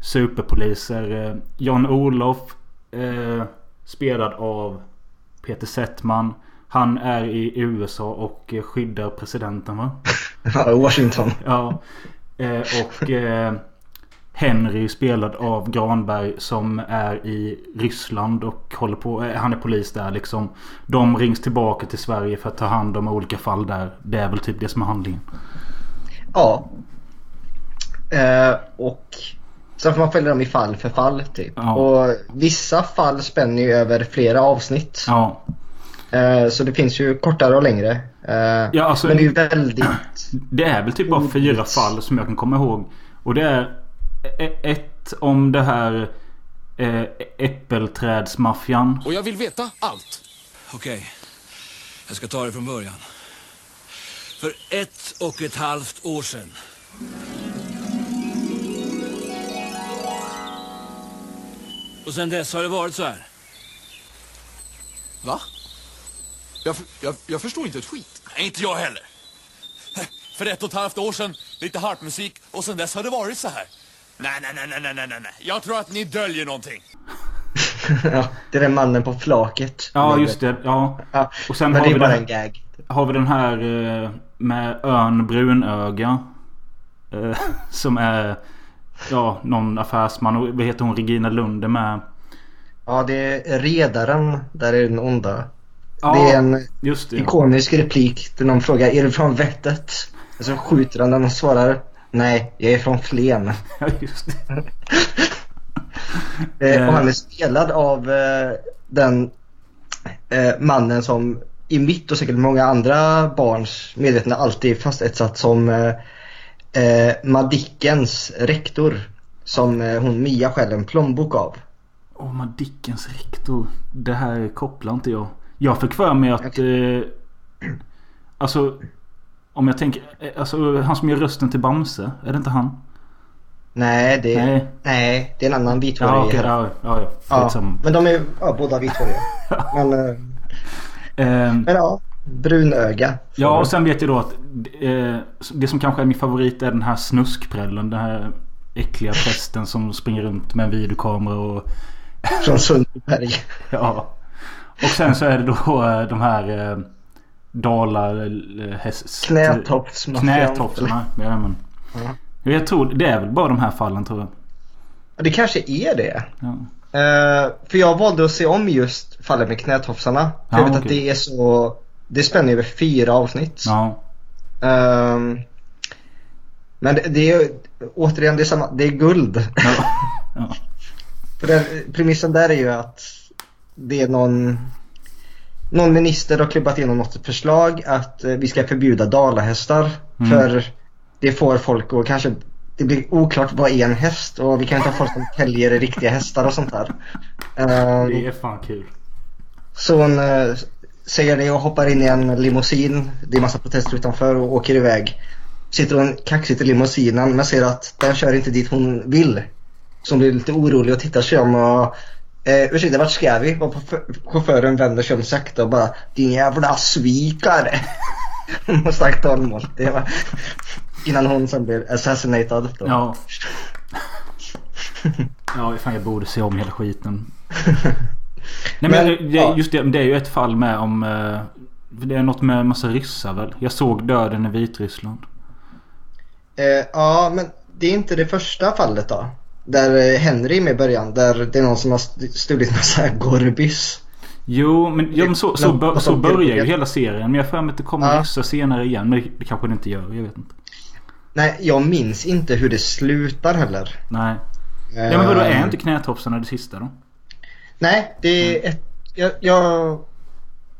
superpoliser. Eh, Jan-Olof eh, spelad av Peter Settman. Han är i USA och eh, skyddar presidenten va? Washington. Ja. Eh, och eh, Henry spelad av Granberg som är i Ryssland och håller på. Eh, han är polis där liksom. De rings tillbaka till Sverige för att ta hand om olika fall där. Det är väl typ det som är handlingen. Ja. Eh, och sen får man följa dem i fall för fall typ. Ja. Och vissa fall spänner ju över flera avsnitt. Ja. Eh, så det finns ju kortare och längre. Eh, Ja, alltså- men det är ju väldigt... Det är väl typ bara fyra fall som jag kan komma ihåg. Och det är e- ett om det här eh, äppelträdsmaffian. Och jag vill veta allt. Okej, jag ska ta det från början. För ett och ett halvt år sedan. Och sen dess har det varit så här. Va? Jag, jag, jag förstår inte ett skit. Nej, inte jag heller. För ett och ett halvt år sedan, lite harpmusik och sen dess har det varit så här. Nej, nej, nej, nej, nej, nej, nej. Jag tror att ni döljer någonting. ja, det är den mannen på flaket. Ja just det. Ja. Ja, Och sen men har det är vi bara den- en gag. Har vi den här eh, med ön Brunöga. Eh, som är ja, någon affärsman. Och vad heter hon? Regina Lund är med. Ja, det är redaren. Där är den onda. Ja, det är en just det. ikonisk replik där någon frågar är du från vettet? Och så skjuter han den och svarar nej, jag är från Flen. Ja, just det. Eh, och han är spelad av eh, den eh, mannen som i mitt och säkert många andra barns medvetande alltid fastetsat som eh, Madickens rektor. Som eh, hon Mia skäl en plånbok av. Åh, Madickens rektor. Det här kopplar inte jag. Jag fick för mig att... Eh, alltså... Om jag tänker... eh, Alltså han som gör rösten till Bamse. Är det inte han? Nej, det, Nej. nej. det är en annan vithårig. Ja, okej. ja, ja, ja. Men de är ja, båda vithåriga. men, eh, Ehm, men ja, brunöga. Ja, och sen vet jag då att eh, det som kanske är min favorit är den här snuskprällen. Den här äckliga prästen som springer runt med en videokamera och... Från Sundbyberg. Ja. Och sen så är det då eh, de här eh, Dalar... eh, häst- Knätofsmaffian. Knätofsarna. Ja. Jag tror det är väl bara de här fallen tror jag. Ja, det kanske är det. Ja. Eh, för jag valde att se om just Fallet med knätofsarna. Ja, jag vet att okej. det är så... Det spänner över fyra avsnitt. Ja. Ehm, men det, det är återigen, det är, samma, det är guld. Ja. ja. För den, premissen där är ju att det är någon, någon minister har klubbat igenom något förslag att eh, vi ska förbjuda dalahästar. Mm. För det får folk att kanske, det blir oklart vad är en häst och vi kan inte ha folk som täljer riktiga hästar och sånt där. Ehm, Det är fan kul. så eh, säger det och hoppar in i en limousin. Det är massa protester utanför och åker iväg. Sitter hon kaxigt i limousinen men ser att den kör inte dit hon vill. Så hon blir lite orolig och tittar sig om och eh, ursäkta vart ska vi? Och chauffören vänder sig om sakta och bara din jävla svikare. Talmål. Det var innan hon sen blir assassinated. Då. Ja. Ja, fan jag borde se om hela skiten. Nej men, Men, det, ja. just det, det är ju ett fall med om... eh, Det är något med massa ryssar väl? Jag såg döden i Vitryssland. Eh, ja, men det är inte det första fallet då. Där eh, Henry är med i början. Där det är någon som har st- stulit massa Gorbys. Jo, men, ja, men så, så, bör, så börjar ju hela serien. Men jag har för mig att det kommer Ja. ryssar senare igen. Men det, det kanske det inte gör. Jag vet inte. Nej, jag minns inte hur det slutar heller. Nej. Ja men vadå, är Eh, inte knätofsarna det sista då? Nej, det är ett... Jag, jag,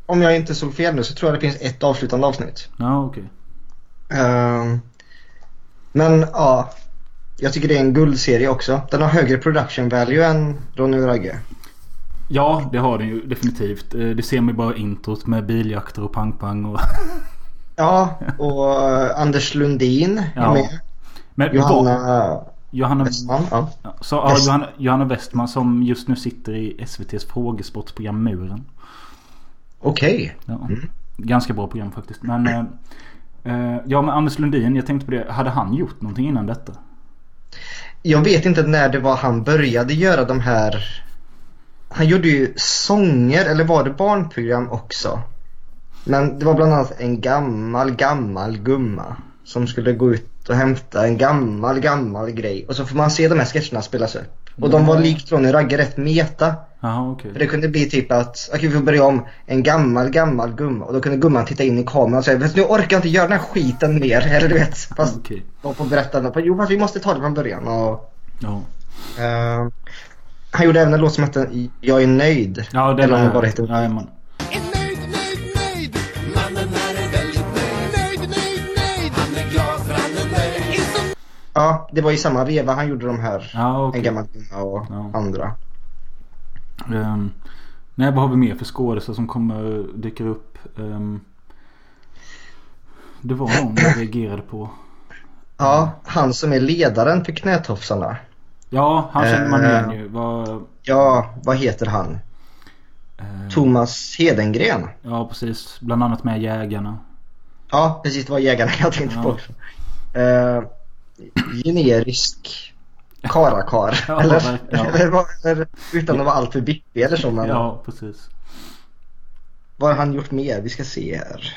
om jag inte såg fel nu så tror jag det finns ett avslutande avsnitt. Ja, okej. Ehm, men ja, jag tycker det är en guldserie också. Den har högre production value än Ronny och Ragge. Ja, det har den ju definitivt. Eh, Det ser man ju bara introt med biljakter och pang-pang och... Ja, och eh, Anders Lundin är Ja. med. Men Johanna Johanna... Westman. Ja. Så, ja, West- Johanna, Johanna Westman som just nu sitter i SVTs frågesportprogram Muren. Okej. Ja. Ganska bra program faktiskt. Men... eh, eh, ja men Anders Lundin, jag tänkte på det. Hade han gjort någonting innan detta? Jag vet inte när det var han började göra de här... Han gjorde ju sånger, eller var det barnprogram också? Men det var bland annat en gammal, gammal gumma som skulle gå ut och hämta en gammal, gammal grej. Och så får man se de här sketcherna spelas upp. Och de var likt Ronny Ragge rätt meta. Jaha okej. För det kunde bli typ att, okej vi får börja om, en gammal, gammal gumma. Och då kunde gumman titta in i kameran och säga, nu orkar jag inte göra den här skiten mer. Eller du vet, fast Okej. de får berätta, den. jo fast vi måste ta det från början. Och, Ja. eh, han gjorde även en låt som hette Jag är nöjd. Ja det Eller om det bara heter Jajamän. Ja, det var i samma veva han gjorde de här. Ja okej. En gammal gumma och Ja. andra. Um, nej, vad har vi mer för skådespelare som kommer dyker upp? Ehm, det var någon jag reagerade på. Ja, han som är ledaren för knätofsarna. Ja, han känner man Eh. igen ju. Var, Ja, vad heter han? eh, Thomas Hedengren. ja, precis. Bland annat med Jägarna. Ja, precis det var jägarna jag tänkte Ja. på också. Uh, generisk karakar. Ja, eller, eller, eller utan att vara alltför bippig eller så. Men Ja, precis. vad har han gjort mer? Vi ska se här.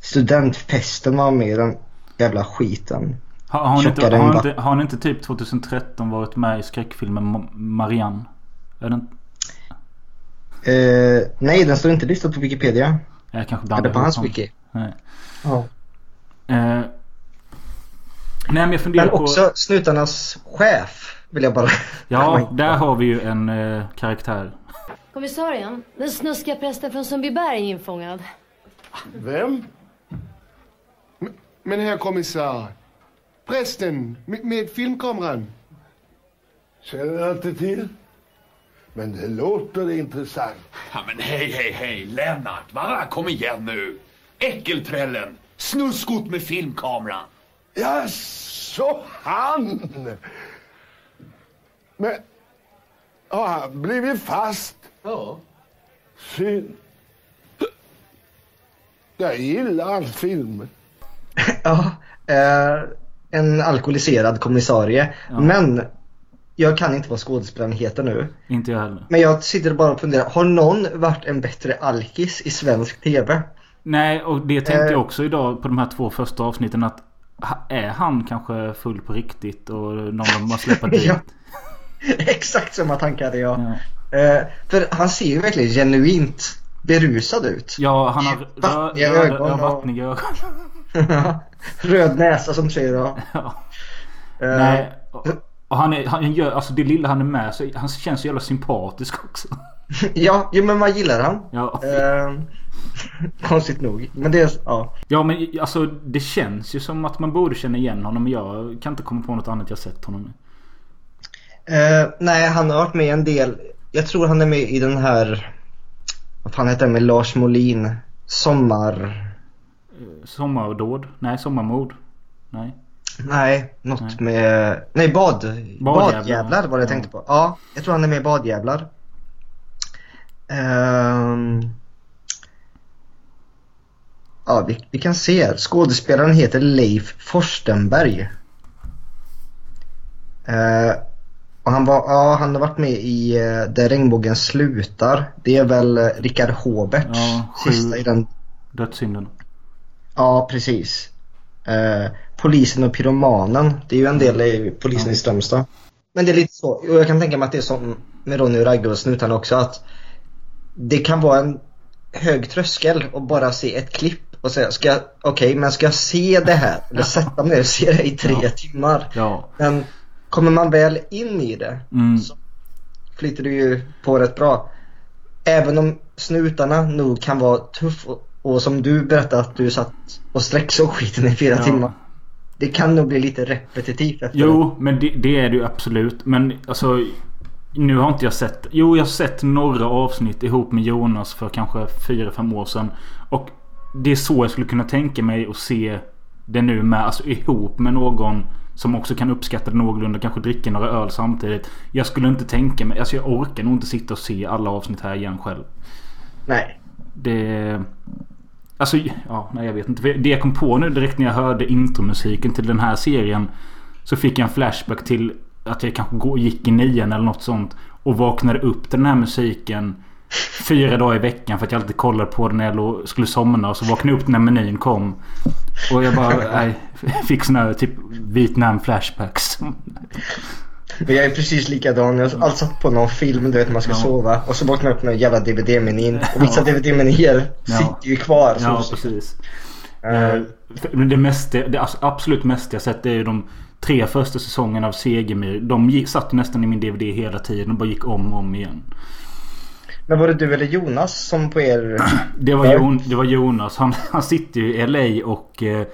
Studentfesten var med i den jävla skiten. Har, har, ni inte, har, vatten. inte, har ni inte typ 2013 varit med i skräckfilmen Ma- Marianne? Är den... Eh, nej, den står inte listad på Wikipedia. Jag kanske Är blandar det på hans wiki? Nej. Ja. Eh, nej men jag funderar Men på... också Snutarnas chef vill jag bara... Ja, där har vi ju en eh, karaktär. Kommissarien, den snuskiga prästen från Sundbyberg är infångad. Vem? Men- Men herr kommissar, prästen med, med filmkameran. Känner jag inte till. Men det låter intressant. Ja, men hej, hej, hej, Lennart, va? Kom igen nu. Äckelträllen, snuskot med filmkameran. Ja, så han! Men har han blivit fast? Ja. Synd. Jag gillar hans filmer. Ja, eh, en alkoholiserad kommissarie. Men jag kan inte vad skådespelaren heter nu. Inte jag heller. Men jag sitter bara och funderar, har någon varit en bättre alkis i svensk TV? Nej, och det tänkte Eh. jag också idag på de här två första avsnitten att är han kanske full på riktigt och någon de bara släpper dit? Ja. Exakt samma tankar hade jag. Ja. Eh, för han ser ju verkligen genuint berusad ut. Ja, han har Vattniga röda, ögon ja, och- vattniga ögon. Röd näsa som säger då. Ja. Eh, Nej. Och, och han, är, han gör, alltså det lilla han är med så han känns så jävla sympatisk också. Ja, men man gillar han. Ja. Eh, konstigt nog. Men det är, ja. Ja men alltså det känns ju som att man borde känna igen honom. Men jag kan inte komma på något annat jag sett honom i. Eh, nej, han har varit med en del. Jag tror han är med i den här, vad fan heter den med Lars Molin? Sommar... Sommardåd? Nej, sommarmord? Nej. Nej, något med... Nej, bad... Badjävlar. Badjävlar var det jag tänkte på. Ja, jag tror han är med i Badjävlar. Ehm... Ja, vi, vi kan se här. Skådespelaren heter Leif Forstenberg. Eh, och han, var, ja, han har varit med i uh, Där regnbågen slutar. Det är väl uh, Rickard Håbert. Ja, Sista i den Dödssynden. Ja, precis. Eh, polisen och pyromanen. Det är ju en del i polisen i Strömstad. Men det är lite så. Och jag kan tänka mig att det är som med Ronny och Ragge och Snutarna också. Att det kan vara en hög tröskel att bara se ett klipp och säga ska okej men ska jag se det här? Eller sätta mig ner och se det i tre Ja. timmar? Ja. Men kommer man väl in i det Mm. flyter du ju på rätt bra. Även om snutarna nog kan vara tuff och, och som du berättade att du satt och sträcksåg skiten i fyra Ja. timmar. Det kan nog bli lite repetitivt efter Jo, men det, det är det ju absolut. Men alltså... Nu har inte jag sett... Jo, jag har sett några avsnitt ihop med Jonas för kanske 4-5 år sedan. Och det är så jag skulle kunna tänka mig att se det nu med. Alltså ihop med någon som också kan uppskatta det någorlunda. Kanske dricka några öl samtidigt. Jag skulle inte tänka mig... Alltså jag orkar nog inte sitta och se alla avsnitt här igen själv. Nej. Det... Alltså, ja, nej jag vet inte. Det jag kom på nu direkt när jag hörde intromusiken till den här serien. Så fick jag en flashback till att jag kanske gick i nian eller något sånt. Och vaknade upp till den här musiken. Fyra dagar i veckan för att jag alltid kollade på den när jag skulle somna. Och så vaknade jag upp när menyn kom. Och jag bara, nej. Fick såna här typ Vietnam flashbacks. Men jag är precis likadan. Jag har alltid satt på någon film du vet man ska Ja. sova. Och så vaknar jag upp med jävla DVD-menyn. Och vissa Ja. DVD-menyer Ja. sitter ju kvar. så- Ja, precis. Men det, mesta, det absolut mesta jag sett är ju de tre första säsongerna av Segemyhr. De satt ju nästan i min DVD hela tiden och bara gick om och om igen. Men var det du eller Jonas som på er... Det var, Jon, det var Jonas. Han, han sitter ju i LA och eh,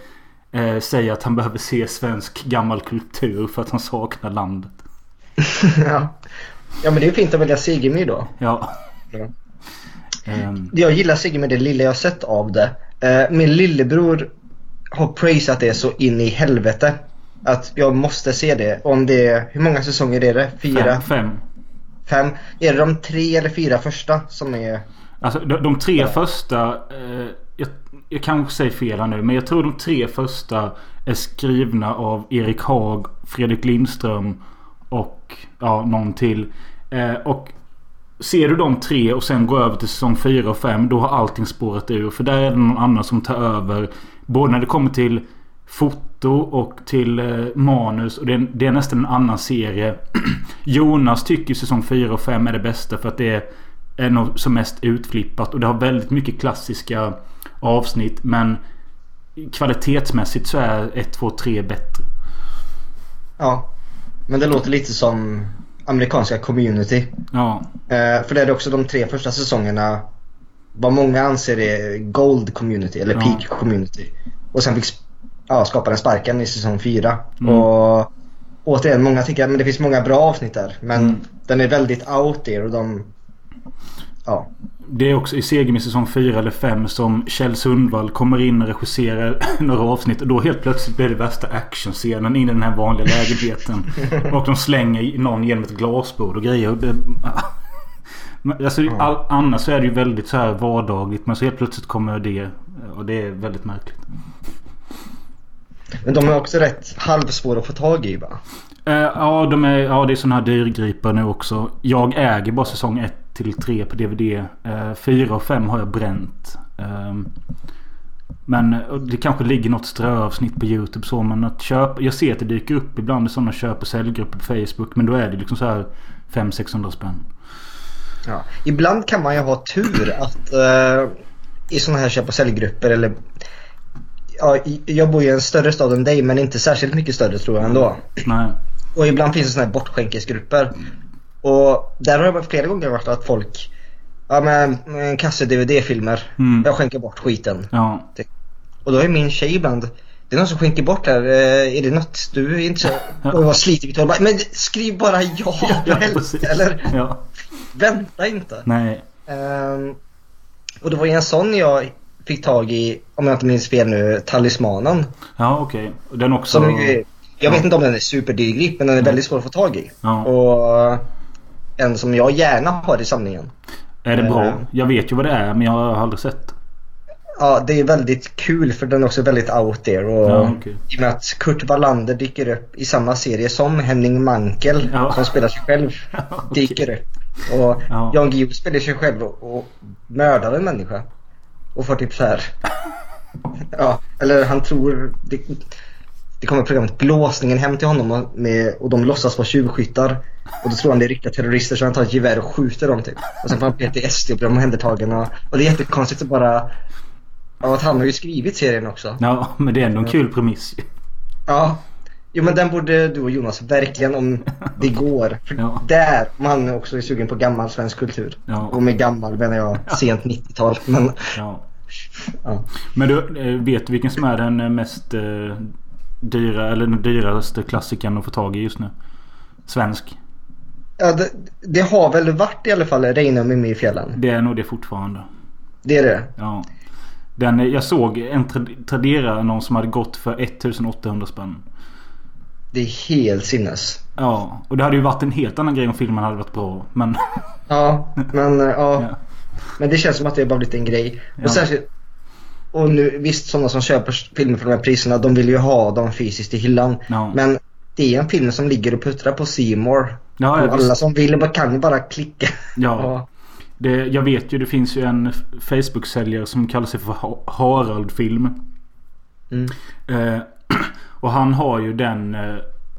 eh, säger att han behöver se svensk gammal kultur för att han saknar landet. ja. ja men det är fint att välja Segemyhr då. Ja. Ja. Ehm, Jag gillar Sigge med det lilla jag sett av det. Eh, min lillebror har praisat det så in i helvete. Att jag måste se det. Om det är, hur många säsonger är det? Fyra? fem, fem. Fem? Är det de tre eller fyra första som är... Alltså de, de tre första... Eh, jag, jag kanske säger fel här nu. Men jag tror de tre första är skrivna av Erik Haag, Fredrik Lindström och ja, någon till. Eh, och ser du de tre och sen går över till säsong 4 och 5 då har allting spårat ur. För där är det någon annan som tar över. Både när det kommer till foto och till eh, manus. Och det är, det är nästan en annan serie. Jonas tycker säsong 4 och 5 är det bästa för att det är, nog som mest utflippat. Och det har väldigt mycket klassiska avsnitt. Men kvalitetsmässigt så är 1, 2, 3 bättre. Ja. Men det låter lite som amerikanska community. Ja. Eh, för det är också de tre första säsongerna vad många anser är gold community eller Ja. peak community. Och sen fick ja, skaparen sparken i säsong fyra. Mm. Och återigen, många tycker att men det finns många bra avsnitt där. Men Mm. den är väldigt out there och de... Ja. Det är också i Segemyhr säsong 4 eller 5 som Kjell Sundvall kommer in och regisserar några avsnitt. Och då helt plötsligt blir det värsta actionscenen in i den här vanliga lägenheten. och de slänger någon genom ett glasbord och grejer. Och det, alltså, all, annars är det ju väldigt så här vardagligt. Men så helt plötsligt kommer det. Och det är väldigt märkligt. Men de är också rätt halvsvåra att få tag i va? Eh, ja, de är, ja, det är sådana här dyrgripare nu också. Jag äger bara säsong 1 till 3 på DVD. Uh, 4 och 5 har jag bränt. Ehm, Men eh, det kanske ligger något ströavsnitt på YouTube så men att köpa... Jag ser att det dyker upp ibland i sådana köp och säljgrupper på Facebook. Men då är det liksom så här 500-600 spänn. Ja. Ibland kan man ju ha tur att eh, i sådana här köp och säljgrupper eller ja, jag bor ju i en större stad än dig men inte särskilt mycket större tror jag ändå. Nej. Och ibland finns det sådana här bortskänkesgrupper. Och där har det flera gånger varit att folk Ja men en kasse DVD-filmer. Mm. Jag skänker bort skiten. Ja. Och då är min tjej ibland det är någon som skänker bort här. Eh, är det något du är inte så... Och jag sliter vid tolv. Men skriv bara ja, helst. Eller Ja. vänta inte. Nej. Ehm, och det var ju en sån jag fick tag i, om jag inte minns fel nu, Talismanen. Ja okej. Och Den också... Som jag vet inte om den är superdyr men den är väldigt svår att få tag i. Ja. Och en som jag gärna har i samlingen. Är det bra? Eh. Jag vet ju vad det är men jag har aldrig sett. Ja, det är väldigt kul för den är också väldigt out there. Och Ja, okej. I och med att Kurt Wallander dyker upp i samma serie som Henning Mankel Ja. som spelar sig själv dyker upp. Och Ja. Jan Guillou spelar sig själv och, och mördar en människa. Och får typ så här. ja, eller han tror det, det kommer programmet Blåsningen hem till honom och, med, och de låtsas vara tjuvskyttar. Och då tror han det är riktiga terrorister så han tar ett gevär och skjuter dem typ. Och sen får han PTSD och blir omhändertagen och, och det är jättekonstigt att bara Ja, att han har ju skrivit serien också. Ja men det är ändå en kul premiss. Ja. Jo men den borde du och Jonas verkligen om det går. För Ja. där, man också är sugen på gammal svensk kultur. Ja. Och med gammal menar jag sent 90-tal. Men Ja. Ja. Men du, eh, vet du vilken som är den eh, mest eh, dyra eller den dyraste klassikern att få tag i just nu? Svensk. ja det, det har väl varit i alla fall Reine och Mimmi i fjällen. Det är nog det fortfarande. Det är det. Ja. Den, jag såg en Tra- Tradera någon som hade gått för 1800 spänn. Det är helt sinnes. Ja, och det hade ju varit en helt annan grej om filmen hade varit bra. Men Ja, men ja. Ja. Men det känns som att det är bara blivit en grej. Ja. Och särskilt och nu visst sådana som köper filmer för de här priserna de vill ju ha dem fysiskt i hyllan. Ja. Men det är en film som ligger och puttrar på More. Ja, och alla som vill bara- kan ju bara klicka. Ja. Det, jag vet ju det finns ju en Facebook-säljare som kallar sig för Ha- Harald Film. Mm. Eh, och han har ju den eh,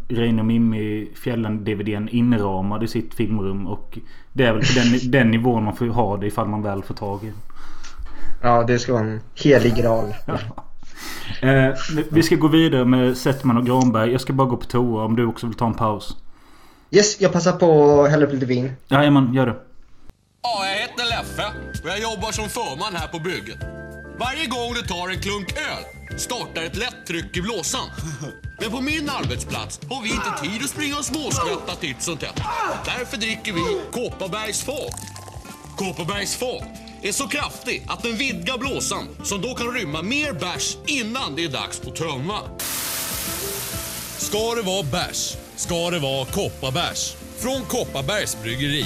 Reine och Mimmi Fjällen-DVDn inramad i sitt filmrum. Och det är väl på den, den nivån man får ha det ifall man väl får tag i den. Ja, det ska vara en helig graal. Eh, vi ska gå vidare med Settman och Granberg. Jag ska bara gå på toa om du också vill ta en paus. Yes, jag passar på att hälla upp lite vin. Jajamän, gör det. Ja, jag heter Leffe och jag jobbar som förman här på bygget. Varje gång du tar en klunk öl startar ett lätt tryck i blåsan. Men på min arbetsplats har vi inte tid att springa och småskvätta titt som tätt. Därför dricker vi Kopparbergs fat. Kopparbergs fat är så kraftig att den vidgar blåsan som då kan rymma mer bärs innan det är dags att tömma. Ska det vara bärs, ska det vara Kopparbärs Från Kopparbergs bryggeri.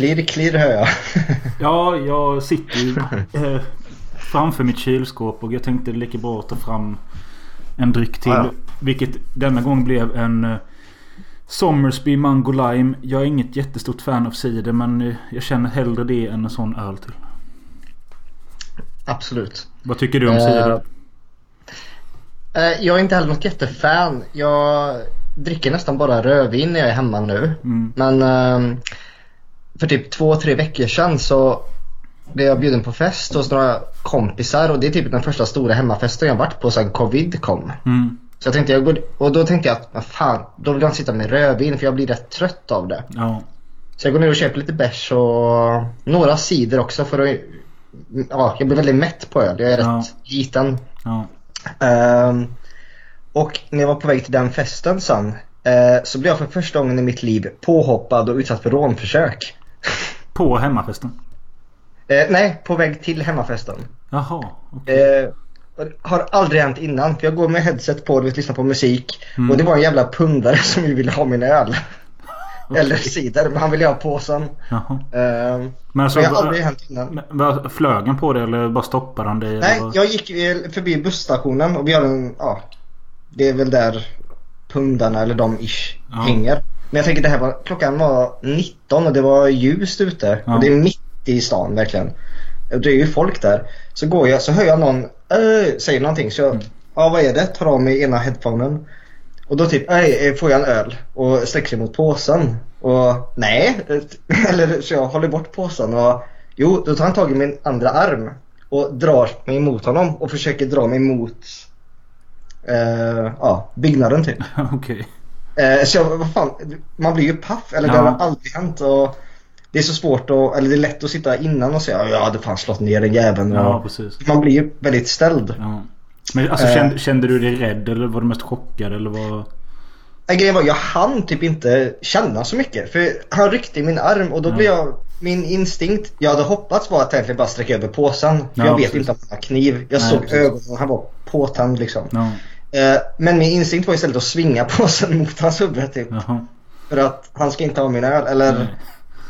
Klirr, klirr hör jag. Ja, jag sitter ju eh, framför mitt kylskåp och jag tänkte lika bra att ta fram en dryck till. Ja. Vilket denna gång blev en eh, Somersby Mango Lime. Jag är inget jättestort fan av cider men eh, jag känner hellre det än en sån öl till. Absolut. Vad tycker du om Eh, cider? Eh, jag är inte heller något jättefan. Jag dricker nästan bara rödvin när jag är hemma nu. Mm. Men ehm, för typ två, tre veckor sedan så blev jag bjuden på fest hos några kompisar och det är typ den första stora hemmafesten jag varit på sedan covid kom. Mm. Så jag tänkte, jag går, och då tänkte jag att vad fan, då vill jag inte sitta med rödvin för jag blir rätt trött av det. Ja. Så jag går ner och köper lite bärs och några cider också för att Ja, jag blir väldigt mätt på öl. Jag är Ja. rätt liten. Ja. Ehm, och när jag var på väg till den festen sen eh, så blev jag för första gången i mitt liv påhoppad och utsatt för rånförsök. På hemmafesten? Eh, nej, på väg till hemmafesten. Jaha. Eh, och det har aldrig hänt innan för jag går med headset på och lyssnar på musik Mm. och det var en jävla pundare som ville ha min öl. Eller cider, men han ville ha påsen. Jaha. Ehm, Men alltså, det har aldrig hänt innan. Men, Flög han på det eller bara stoppade han dig? Nej, jag gick eh, förbi busstationen och vi har en, ja, det är väl där pundarna eller de ish Ja. hänger. Men jag tänker det här var, klockan var 19 och det var ljust ute. Ja. Och det är mitt i stan verkligen. Och det är ju folk där. Så går jag, så hör jag någon äh, säger någonting. Så jag, Mm. ja vad är det? Tar av mig ena headphonen. Och då typ, nej, får jag en öl? Och sträcker sig mot påsen. Och nej. Eller så jag håller bort påsen och jo, då tar han tag i min andra arm. Och drar mig mot honom och försöker dra mig mot eh, ja, byggnaden typ. Okej. Eh, så jag, vad fan, man blir ju paff. Eller det Ja. har aldrig hänt. Och det är så svårt att, eller det är lätt att sitta innan och säga jag hade fan slått ner den jäveln. Ja, precis. man blir ju väldigt ställd. Ja. Men alltså Eh. kände, kände du dig rädd eller var du mest chockad eller? Nej, grejen var jag hann typ inte känna så mycket. För han ryckte i min arm och då Ja. blev jag, min instinkt, jag hade hoppats var att egentligen bara sträcka över påsen. För Ja, jag vet precis. inte om han har kniv. Jag Nej, såg precis. ögonen, han var påtänd liksom. Ja. Eh, men min instinkt var istället att svinga påsen mot hans huvud typ. Jaha. För att han ska inte ha min öl. Eller, Nej.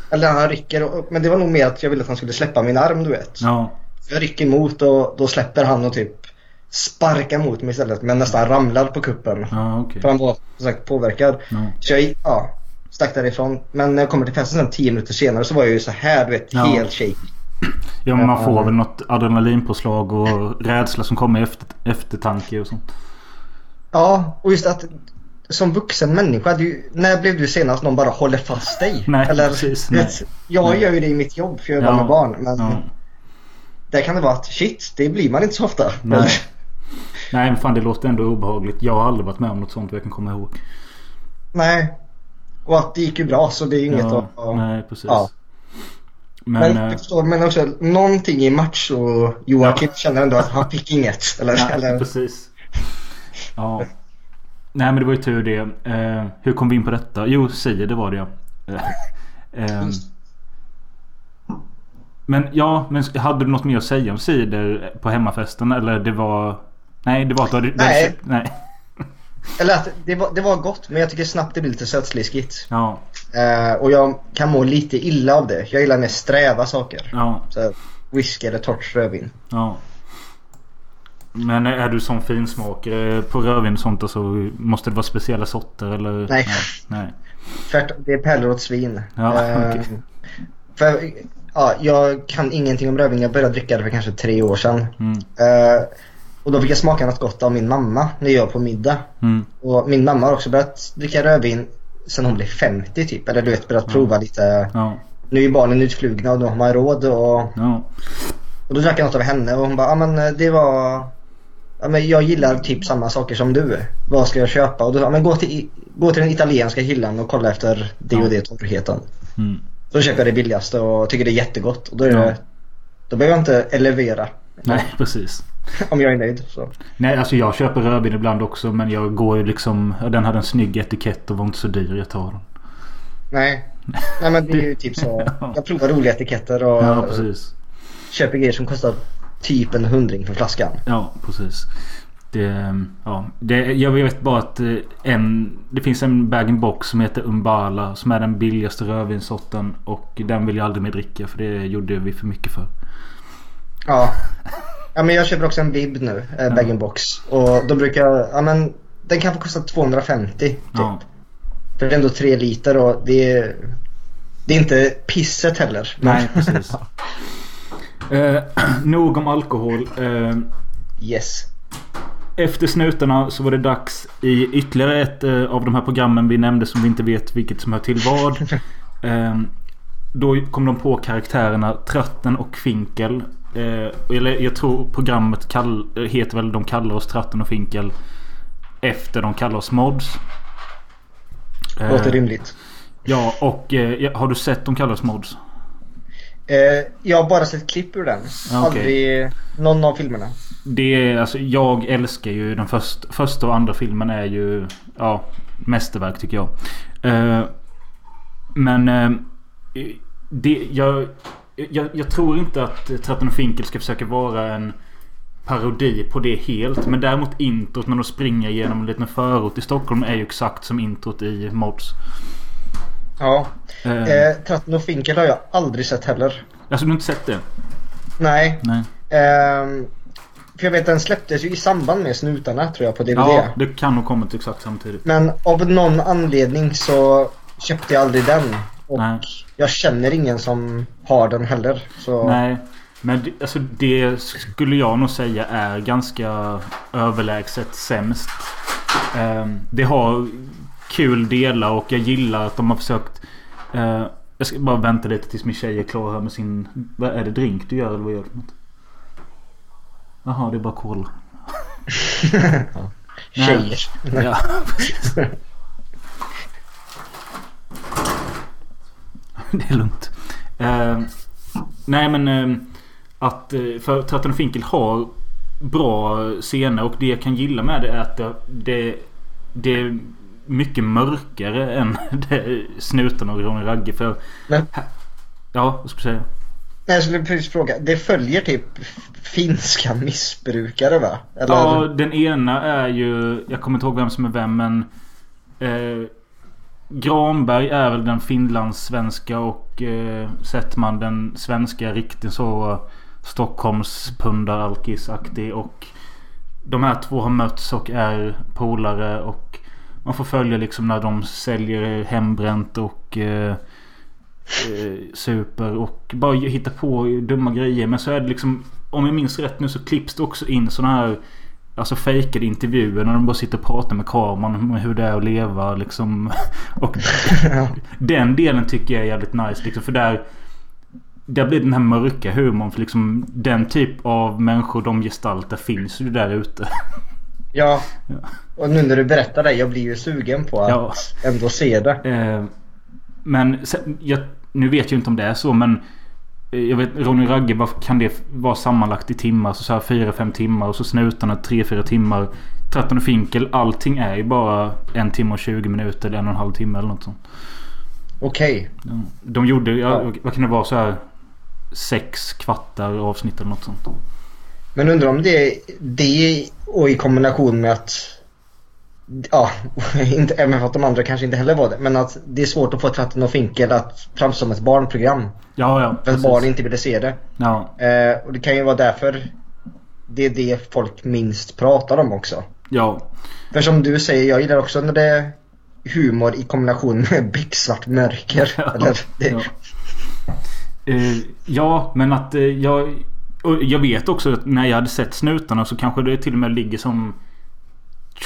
eller han rycker. Och, men det var nog mer att jag ville att han skulle släppa min arm du vet. Ja. Jag rycker emot och då släpper han och typ sparkar mot mig istället. Men nästan ramlar på kuppen. Ja, okej. För han var som sagt påverkad. Ja. Så jag ja, stack därifrån. Men när jag kommer till festen sen 10 minuter senare så var jag ju så här du vet helt shaky. Ja men man får väl något adrenalinpåslag och rädsla som kommer efter eftertanke och sånt. Ja, och just att som vuxen människa, du, när blev du senast någon bara håller fast dig? Nej, Eller, precis, nej. vet, Jag Nej. gör ju det i mitt jobb för jag Ja. jobbar med barn. Men Ja. där kan det vara att shit, det blir man inte så ofta. Nej. Nej men fan det låter ändå obehagligt. Jag har aldrig varit med om något sånt jag kan komma ihåg. Nej. Och att det gick ju bra så det är inget Ja, att... nej precis. Ja. Men, Men, eh, förstår, men också någonting i match och Joakim känner ändå att han fick inget. Eller, ja, eller, precis. Ja. Nej men det var ju tur det. Eh, hur kom vi in på detta? Jo, Sia det var det ja. Eh, ehm. men ja, men hade du något mer att säga om cider på hemmafesten? Eller det var... Nej, det var att du hade... Nej. köpt- nej. eller att det var, det var gott men jag tycker snabbt det blir lite sötsliskigt. Ja, Eh, och jag kan må lite illa av det. Jag gillar mer sträva saker. ja, Så whisky eller torrt rödvin. ja. Men är du som finsmakare på rödvin och sånt så måste det vara speciella sorter eller? Nej. Nej. nej. Tvärtom, det är pärlor åt svin. Ja, Eh, okej. För ja, jag kan ingenting om rödvin. Jag började dricka det för kanske tre år sedan. Mm. Eh, och då fick jag smaka något gott av min mamma när jag var på middag. Mm. Och min mamma har också börjat dricka rödvin sen hon blev 50 typ. Eller du vet börjat prova lite. Ja, Nu är barnen utflugna och då har man råd. Och, ja, och då drack jag något av henne och hon bara, ja men eh, det var Ja men jag gillar typ samma saker som du. Vad ska jag köpa? Och då, ja, men gå till, gå till den italienska hyllan och kolla efter det och det torrheten. mm. Då köper jag det billigaste och tycker det är jättegott. Och då, är Ja. det, då behöver jag inte elevera Nej, precis. om jag är nöjd. Så. Nej, alltså jag köper rödvin ibland också men jag går ju liksom... Den hade en snygg etikett och var inte så dyr. Jag tar den. Nej. Nej men det är ju typ så. Jag provar roliga etiketter och Ja, precis. köper grejer som kostar typ en hundring för flaskan. Ja, precis. Det, ja, det, jag vet bara att eh, en, det finns en bag-in-box som heter Umbala som är den billigaste rödvinssorten och den vill jag aldrig mer dricka för det gjorde vi för mycket för. Ja. Ja men jag köper också en bib nu, eh, bag box Och då brukar jag, ja men den kan få kosta 250 typ. Ja, För det är ändå tre liter och det är, det är inte pisset heller. Nej precis. eh, nog om alkohol. Eh, yes. Efter snutarna så var det dags i ytterligare ett eh, av de här programmen vi nämnde som vi inte vet vilket som hör till vad. Eh, då kom de på karaktärerna Tratten och Finkel. Eh, eller jag tror programmet kall, eh, heter väl De kallar oss Tratten och Finkel. Efter de kallar oss Mods. Eh, Låter rimligt. Ja och eh, har du sett De kallar oss Mods? Eh, jag har bara sett klipp ur den. Ja, okej. Aldrig någon av filmerna. Det är alltså jag älskar ju den först, första och andra filmen är ju ja mästerverk tycker jag. Eh, men eh, det, jag, jag, jag tror inte att Tratten och Finkel ska försöka vara en parodi på det helt. Men däremot introt när de springer genom en liten förort i Stockholm är ju exakt som introt i Mods. Ja. Eh, Eh, Tratten och Finkel har jag aldrig sett heller. alltså du har inte sett det? Nej. Nej. Ehm, för jag vet den släpptes ju i samband med Snutarna tror jag på DVD. Ja, det kan nog kommit exakt samtidigt. Men av någon anledning så köpte jag aldrig den. Och Nej. jag känner ingen som har den heller. Så Nej. Men det, alltså det skulle jag nog säga är ganska överlägset sämst. Ehm, det har kul delar och jag gillar att de har försökt... eh, jag ska bara vänta lite tills min tjej är klar här med sin... Vad är det? Drink du gör eller vad gör du? för något? Jaha, det är bara cola. tjejer. Ja. Det är lugnt. Eh, nej men eh, att eh, för Tratton Finkel har bra scener och det jag kan gilla med det är att det, det, det mycket mörkare än det, Snuten och Ronny Ragge för... Men- Ja, vad ska du säga? Nej, jag skulle precis fråga. Det följer typ finska missbrukare va? Eller? Ja, den ena är ju... Jag kommer inte ihåg vem som är vem men... Eh, Granberg är väl den finlandssvenska och eh, Settman den svenska riktigt så Stockholms pundaralkisaktig och de här två har mötts och är polare och man får följa liksom när de säljer hembränt och eh, eh, super och bara hitta på dumma grejer. Men så är det liksom Om jag minns rätt nu så klipps det också in såna här Alltså fejkade intervjuer när de bara sitter och pratar med kameran om hur det är att leva liksom. Och den delen tycker jag är jävligt nice liksom. För där där blir den här mörka humorn. För liksom den typ av människor de gestaltar finns ju där ute. Ja. Och nu när du berättar det, jag blir ju sugen på att Ja. ändå se det. Eh, men sen, jag, nu vet jag inte om det är så men eh, jag vet Ronny Ragge, vad kan det vara sammanlagt i timmar? Så, så här 4-5 timmar och så Snutarna 3-4 timmar. Tratton och Finkel, allting är ju bara en timme och 20 minuter eller en och en halv timme eller något sånt. Okej. De, de gjorde, ja, Ja. vad kan det vara så här sex kvartar avsnitt eller något sånt. Men undrar om det, det och i kombination med att Ja, inte, även för att de andra kanske inte heller var det. Men att det är svårt att få Tratten och Finkel att framstå som ett barnprogram. Ja, ja. För att barn inte ville se det. Ja, Eh, och det kan ju vara därför det är det folk minst pratar om också. ja. För som du säger, jag gillar också när det är humor i kombination med becksvart mörker. Eller, det, ja. Eh, ja, men att eh, jag... Och jag vet också att när jag hade sett Snutarna så kanske det till och med ligger som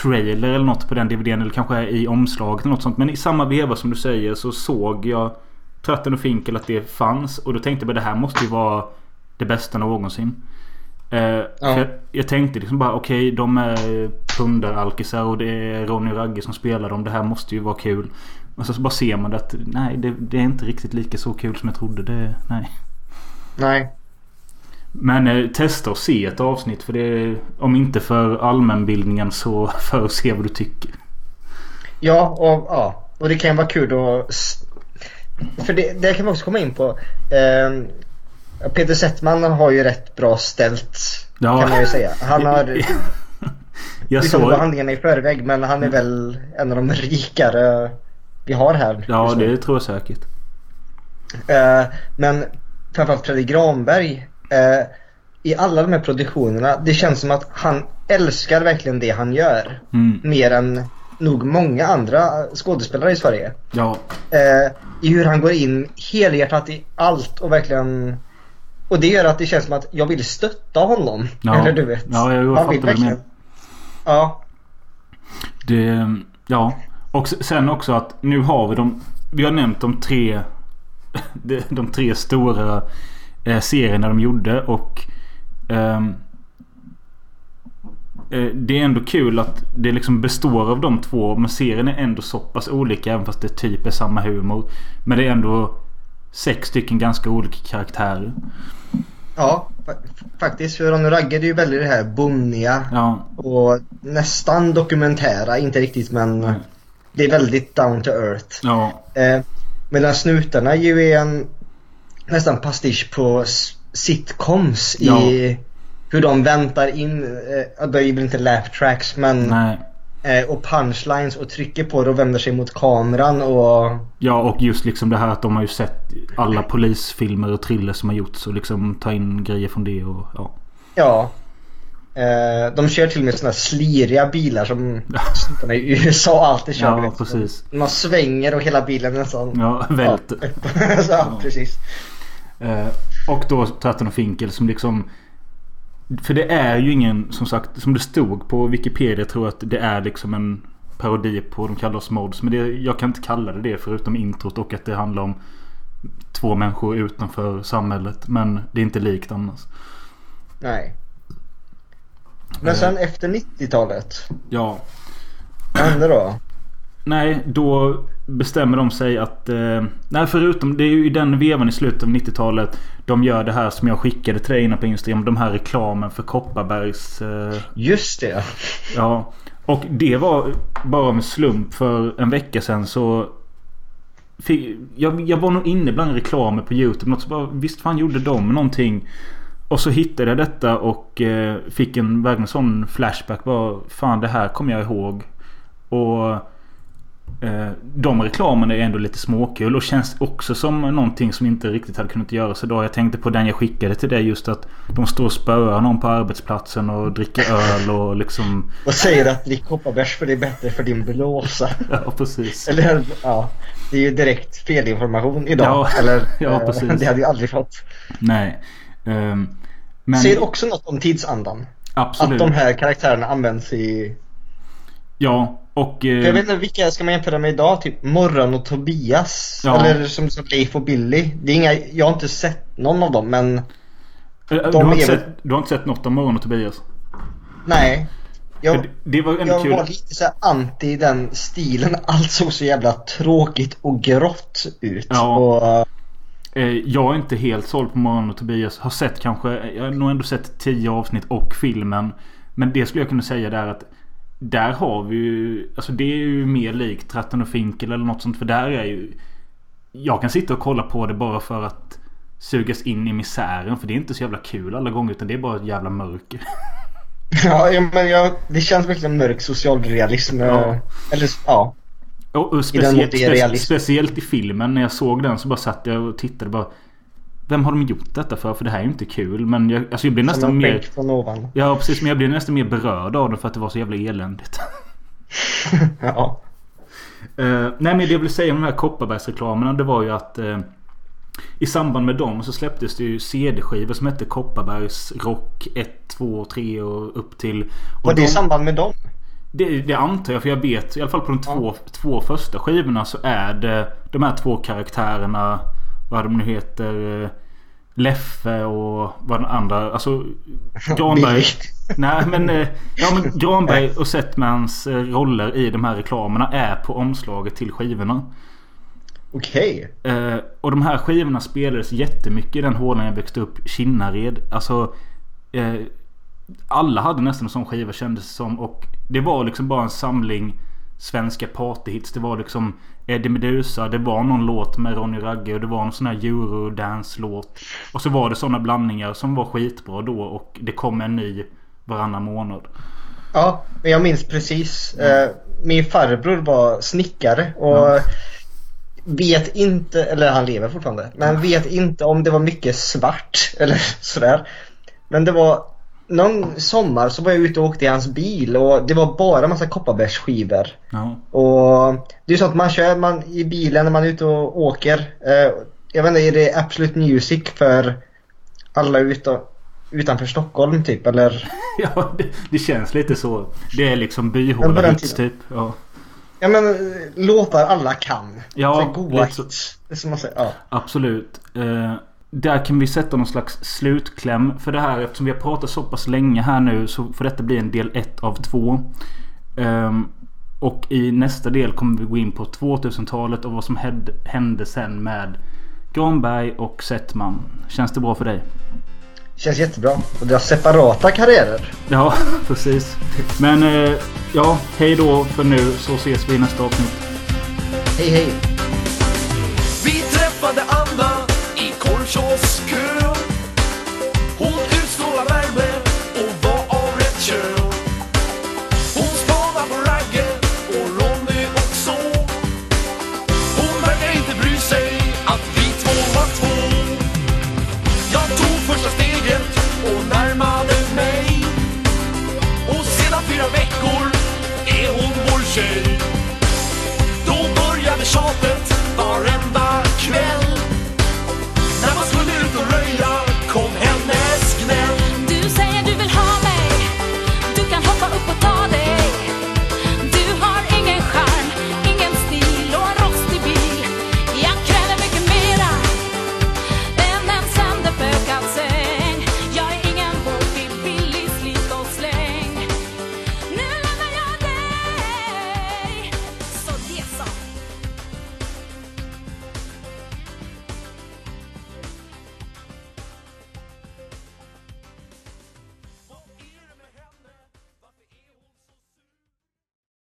trailer eller något på den DVDn. Eller kanske i omslaget eller något sånt. Men i samma veva som du säger så såg jag Tratten och Finkel att det fanns. Och då tänkte jag bara det här måste ju vara det bästa någonsin. Eh, för jag, jag tänkte liksom bara okej de är pundaralkisar och det är Ronny Ragge som spelar dem. Det här måste ju vara kul. Och så, så bara ser man det att nej det, det är inte riktigt lika så kul som jag trodde. Det, nej. nej. Men eh, testa och se ett avsnitt för det är, Om inte för allmänbildningen så för att se vad du tycker. Ja, och, ja. och det kan ju vara kul att... För det, det kan vi också komma in på. Ehm, Peter Settman har ju rätt bra ställt. Ja. Kan man ju säga. Han har Jag liksom såg... handlingarna i förväg men han är väl en av de rikare vi har här. Ja det tror jag säkert. Eh, men framförallt Fredrik Granberg. Eh, I alla de här produktionerna. Det känns som att han älskar verkligen det han gör. Mm. Mer än nog många andra skådespelare i Sverige. Ja. Eh, I hur han går in helhjärtat i allt och verkligen och det gör att det känns som att jag vill stötta honom. Ja. Eller du vet. Ja, jag Han vill verkligen. Ja. Det, ja. Och sen också att nu har vi de... Vi har nämnt de tre... De tre stora eh, serierna de gjorde och... ehm, eh, det är ändå kul att det liksom består av de två. Men serien är ändå så pass olika även fast det typ är samma humor. Men det är ändå sex stycken ganska olika karaktärer. Ja, fa- faktiskt. För Ronny det är ju väldigt det här bonniga Ja, och nästan dokumentära. Inte riktigt men det är väldigt down to earth. ja, Eh, medan Snutarna ju är en nästan pastisch på sitcoms Ja. i hur de väntar in, eh, det ju inte laugh tracks men nej. eh, och punchlines och trycker på det och vänder sig mot kameran och Ja och just liksom det här att de har ju sett alla polisfilmer och thrillers som har gjorts och liksom ta in grejer från det och ja. ja. Eh, de kör till och med sådana sliriga bilar som snubbarna i USA alltid kör. Ja, precis. Man svänger och hela bilen nästan... Ja, välter. Ja, precis. Eh, och då Tratton och Finkel som liksom... För det är ju ingen, som sagt, som det stod på Wikipedia tror jag att det är liksom en parodi på de kallar oss mods. Men det, jag kan inte kalla det det förutom introt och att det handlar om två människor utanför samhället. Men det är inte likt annars. Nej. Men sen efter 90-talet, Ja. vad hände då? Nej, då bestämmer de sig att... Eh, nej, förutom det är ju i den vevan i slutet av 90-talet. De gör det här som jag skickade till dig innan på Instagram. De här reklamen för Kopparbergs... Eh, Just det. ja. Och det var bara med slump för en vecka sedan så... Fick, jag, jag var nog inne bland reklamer på YouTube. Något så bara, visst fan gjorde de någonting. Och så hittade jag detta och eh, fick en verkligen sån flashback. Bara, fan det här kommer jag ihåg. Och de reklamerna är ändå lite småkul och känns också som någonting som inte riktigt hade kunnat göras idag. Jag tänkte på den jag skickade till dig just att de står och spöar någon på arbetsplatsen och dricker öl och liksom... Och säger att drick Kopparbärs för det är bättre för din blåsa. Ja, precis. Eller ja, det är ju direkt felinformation idag. Ja, Eller, ja, eh, precis. Det hade ju aldrig fått. Nej. Ehm, men Säger också något om tidsandan. absolut. Att de här karaktärerna används i... Ja, och... eh, jag vet inte vilka ska man jämföra med idag? Typ Morran och Tobias? Ja. Eller som, som Leif och Billy? Det är inga, jag har inte sett någon av dem men eh, du, de har inte sett, du har inte sett något av Morgon och Tobias? nej. Jag, det, var jag var lite så här anti den stilen. Allt såg så jävla tråkigt och grått ut. Ja. Och, Eh, Jag är inte helt såld på Morgon och Tobias. Har sett kanske, jag har nog ändå sett tio avsnitt och filmen. Men det skulle jag kunna säga där att där har vi ju, alltså det är ju mer likt Tratton och Finkel eller något sånt. För där är ju, jag kan sitta och kolla på det bara för att sugas in i misären. För det är inte så jävla kul alla gånger utan det är bara ett jävla mörker. ja, men jag, det känns verkligen mörk socialrealism. Ja. Ja. Eller ja. Och, och I speciellt, realism. speciellt i filmen när jag såg den så bara satt jag och tittade bara. Vem har de gjort detta för? För det här är ju inte kul. Men jag, alltså jag blir nästan mer... från ovan. Ja precis men jag blev nästan mer berörd av det för att det var så jävla eländigt. Ja. Eh, nej men det jag vill säga om de här Kopparbergsreklamerna det var ju att eh, I samband med dem så släpptes det ju CD-skivor som hette Kopparbergs Rock 1, 2, 3 och upp till... Och Var det de- i samband med dem? det, det antar jag för jag vet i alla fall på de två, två första skivorna så är det de här två karaktärerna Vad de nu heter eh, Leffe och vad den andra alltså Granberg. Nej men, eh, ja, men Granberg och Setmans eh, roller i de här reklamerna är på omslaget till skivorna. Okej. Eh, och de här skivorna spelades jättemycket i den hålan jag växte upp, Kinnared. Alltså Alla hade nästan en sån skiva kändes det som och det var liksom bara en samling Svenska partyhits. Det var liksom Eddie Meduza, det var någon låt med Ronny Ragge och det var någon sån här eurodance-låt. Och så var det såna blandningar som var skitbra då och det kom en ny varannan månad. Ja, jag minns precis. Eh, min farbror var snickare och Ja. vet inte, eller han lever fortfarande, men vet inte om det var mycket svart eller sådär. Men det var någon sommar så var jag ute och åkte i hans bil och det var bara massa Kopparbergsskivor. Ja. Och det är så att man kör man i bilen när man är ute och åker. Eh, jag vet inte, är det Absolute Music för alla utan, utanför Stockholm typ eller? Ja, det, det känns lite så. Det är liksom byhålehits tiden. typ. Ja. Ja men eh, låtar alla kan. Ja, så här goda lite så. hits. Som man säger, ja. Absolut. Eh, där kan vi sätta någon slags slutkläm för det här. Eftersom vi har pratat så pass länge här nu så får detta bli en del ett av två. Ehm, och i nästa del kommer vi gå in på 2000-talet och vad som hände sen med Granberg och Settman. Känns det bra för dig? Känns jättebra. Och deras separata karriärer. Ja, precis. Men eh, ja, hej då för nu så ses vi i nästa avsnitt. Hej hej. Vi träffade Anna i korvkioskkön. Hon